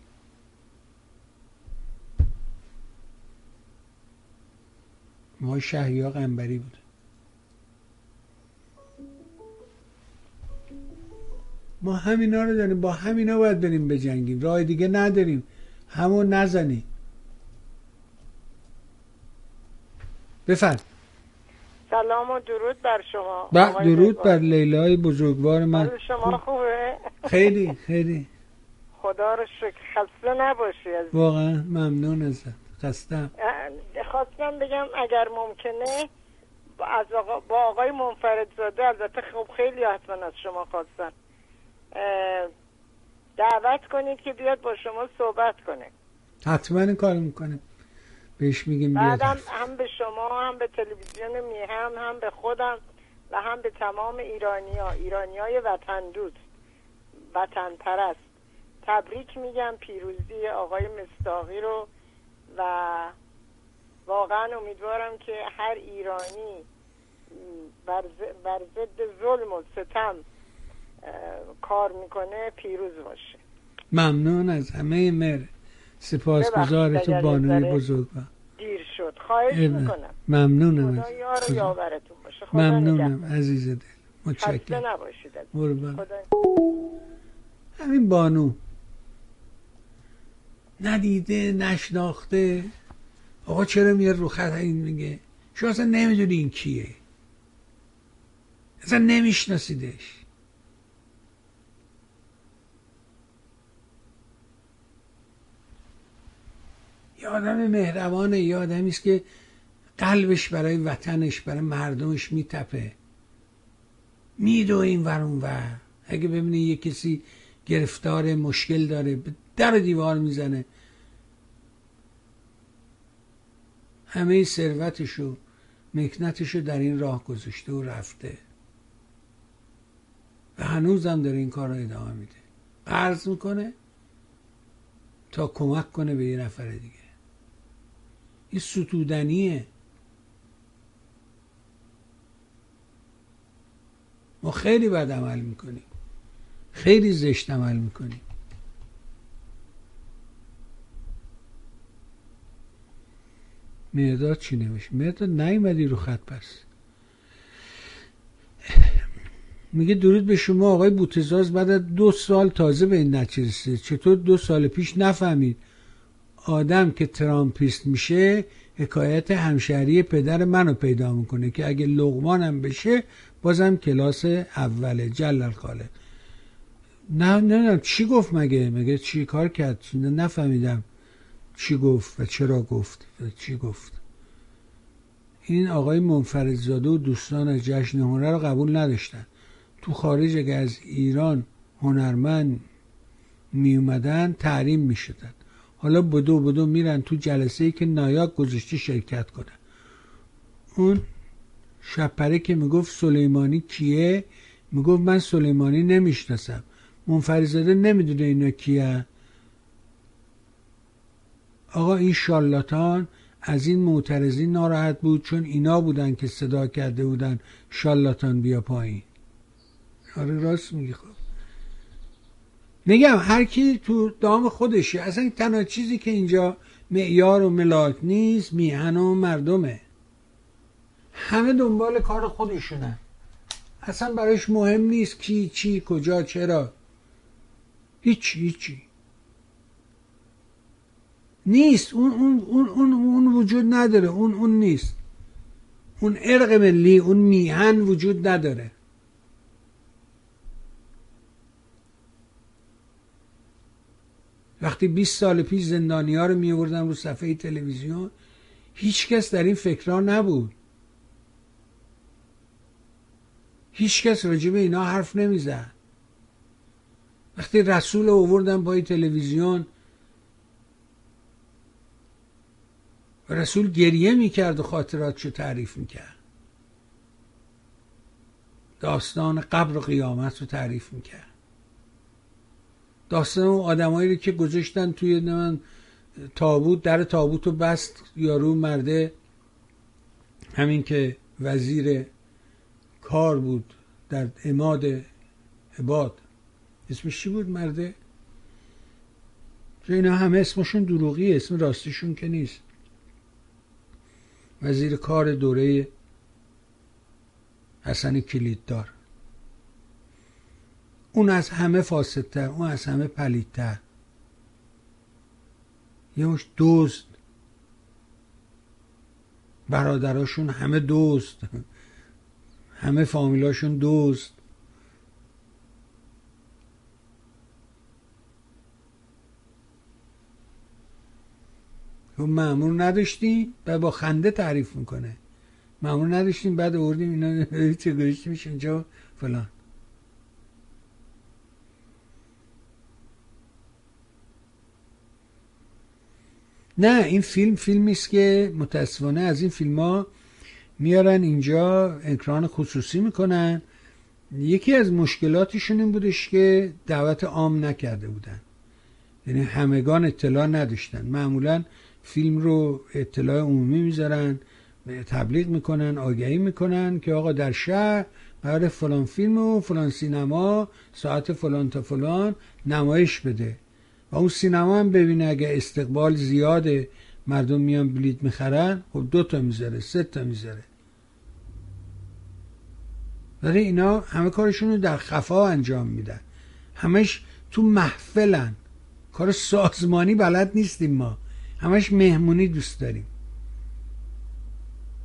ما شهیا قنبری بود. ما همینا رو داریم با همینا باید بریم بجنگیم. راه دیگه نداریم. همون نزنیم. بفرد سلام و درود بر شما. بر درود بر لیلای بزرگوار من. شما خوبه؟ خیلی خیلی. خدا رو شکر. خسته نباشی از واقعا ممنون ازت. خستم. خواستم بگم اگر ممکنه از آقا با آقای منفرد زاده البته خب خیلی حتما از شما خواستن. دعوت کنید که بیاد با شما صحبت کنه. حتما این کار می‌کنه. بهش میگیم بیاد. بعدم هم به شما هم به تلویزیون میهم هم به خودم و هم به تمام ایرانی ها ایرانی های وطن دوست وطن پرست تبریک میگم پیروزی آقای مستاقی رو و واقعا امیدوارم که هر ایرانی بر ضد ظلم و ستم کار می‌کنه پیروز باشه. ممنون از همه مر سپاسگزار تو بانوی بزرگ دیر شد. خواهش می‌کنم. ممنونم خدا یار و یاورتون باشه. خدا ممنونم عزیز دل. متشکرم. نباشید همین بانو. ندیده نشناخته. آقا چرا میاد رو خط؟ این میگه. شما اصلا نمی‌دونی این کیه. اصلا نمیشناسیدش. یه آدم مهربانه یه آدمی است که قلبش برای وطنش برای مردمش میتپه. میدو این ور اون ور. اگه ببینی یه کسی گرفتار مشکل داره به در دیوار می‌زنه. همه ثروتشو مکنتشو در این راه گذاشته و رفته. و هنوزم داره این کار رو ادامه میده. قرض می‌کنه تا کمک کنه به یه نفر دیگه. این ستودنیه. ما خیلی بد عمل می‌کنیم. خیلی زشت عمل می‌کنیم. مرداد چی نمیشه مرداد نیومدی رو خط پس میگه درود به شما آقای بوتزاز بعد دو سال تازه به این نتیجه چطور دو سال پیش؟ نفهمید. آدم که ترامپیست میشه حکایت همشهری پدر منو پیدا می‌کنه که اگه لغمانم بشه بازم کلاس اوله جلال خاله. نه نه چی گفت مگه؟ مگه چی کار کرد؟ نفهمیدم چی گفت و چرا گفت و چی گفت. این آقای منفردزاده و دوستان از جشن هنر رو قبول نداشتن. تو خارج اگه از ایران هنرمند می اومدن تحریم حالا بدو بدو میرن تو جلسه ای که نایاک گذاشته شرکت کنن اون شپره که می‌گفت سلیمانی کیه؟ می‌گفت من سلیمانی نمی‌شناسم. منفرزاده نمی‌دونه اینا کیه. آقا این شالاتان از این معترضی ناراحت بود چون اینا بودن که صدا کرده بودن شالاتان بیا پایین. آره راست میگی خب. میگم هر کی تو دام خودشه. اصلا تنها چیزی که اینجا معیار و ملاک نیست میهن و مردمه. همه دنبال کار خودشونن. اصلا براش مهم نیست کی چی کجا چرا. هیچی هیچی. نیست. اون, اون, اون, اون, اون وجود نداره. اون, اون نیست. اون ارق ملی اون میهن وجود نداره. وقتی 20 سال پیش زندانی ها رو می آوردن رو صفحه تلویزیون هیچ کس در این فکرها نبود. هیچ کس راجب اینا حرف نمی‌زد وقتی رسول اووردن پای تلویزیون رسول گریه می‌کرد و خاطراتشو تعریف می‌کرد داستان قبر و قیامت رو تعریف می‌کرد داستان اون آدمایی که گذاشتن توی من تابوت در تابوت رو بست یارو مرده. همین که وزیر کار بود در اماد عباد. اسمش چی بود مرده؟ اینا همه اسمشون دروغی اسم راستیشون که نیست. وزیر کار دوره حسن کلیددار. اون از همه فاسدتر اون از همه پلیدتر. یه مش دوست. برادراشون همه دوست. همه فامیلاشون دوست. خب معمول نداشتیم و با خنده تعریف می‌کنه. معمول نداشتیم بعد آوردیم اینا چه گوشتی میشه اینجا؟ فلان. نه این فیلم فیلمی است که متاسفانه از این فیلم ها میارن اینجا اکران خصوصی می‌کنن. یکی از مشکلاتشون این بودش که دعوت عام نکرده بودن. یعنی همگان اطلاع نداشتن. معمولا فیلم رو اطلاع عمومی می‌ذارن تبلیغ می‌کنن آگهی می‌کنن که آقا در شهر قرار فلان فیلم و فلان سینما ساعت فلان تا فلان نمایش بده. و اون سینما هم ببینه اگه استقبال زیاده مردم میان بلیت می‌خرن خب دو تا می‌ذاره سه تا می‌ذاره. ولی اینا همه کارشون رو در خفا انجام میدن. همش تو محفلن. کار سازمانی بلد نیستیم ما. همش مهمونی دوست داریم.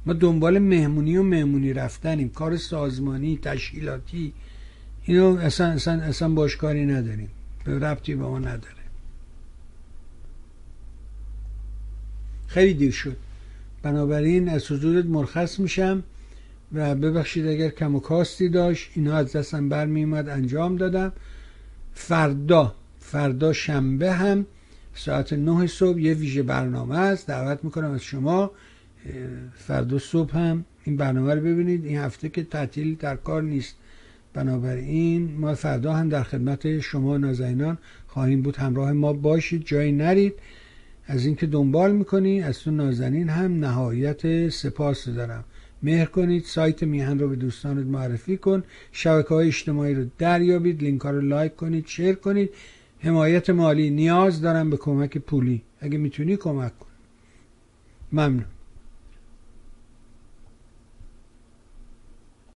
ما دنبال مهمونی و مهمونی رفتنیم. کار سازمانی تشکیلاتی اینو اصلا اصلا اصلا باش کاری نداریم. به ربطی به ما نداره. خیلی دیر شد. بنابراین از حضورت مرخص میشم و ببخشید اگر کم و کاستی داشت اینا از دستم برمیومد انجام دادم. فردا فردا شنبه هم ساعت نه صبح یه ویژه برنامه است. دعوت می‌کنم از شما. فردا صبح هم این برنامه رو ببینید. این هفته که تعطیل در کار نیست. بنابراین ما فردا هم در خدمت شما نازنینان خواهیم بود. همراه ما باشید. جایی نرید. از اینکه دنبال می‌کنی از تو نازنین هم نهایت سپاس دارم. مهر کنید سایت میهن رو به دوستانت معرفی کن. شبکه های اجتماعی رو دریابید لینک ها رو لایک کنید شیر کنید. حمایت مالی نیاز دارم به کمک پولی. اگه می‌تونی کمک کن. ممنون.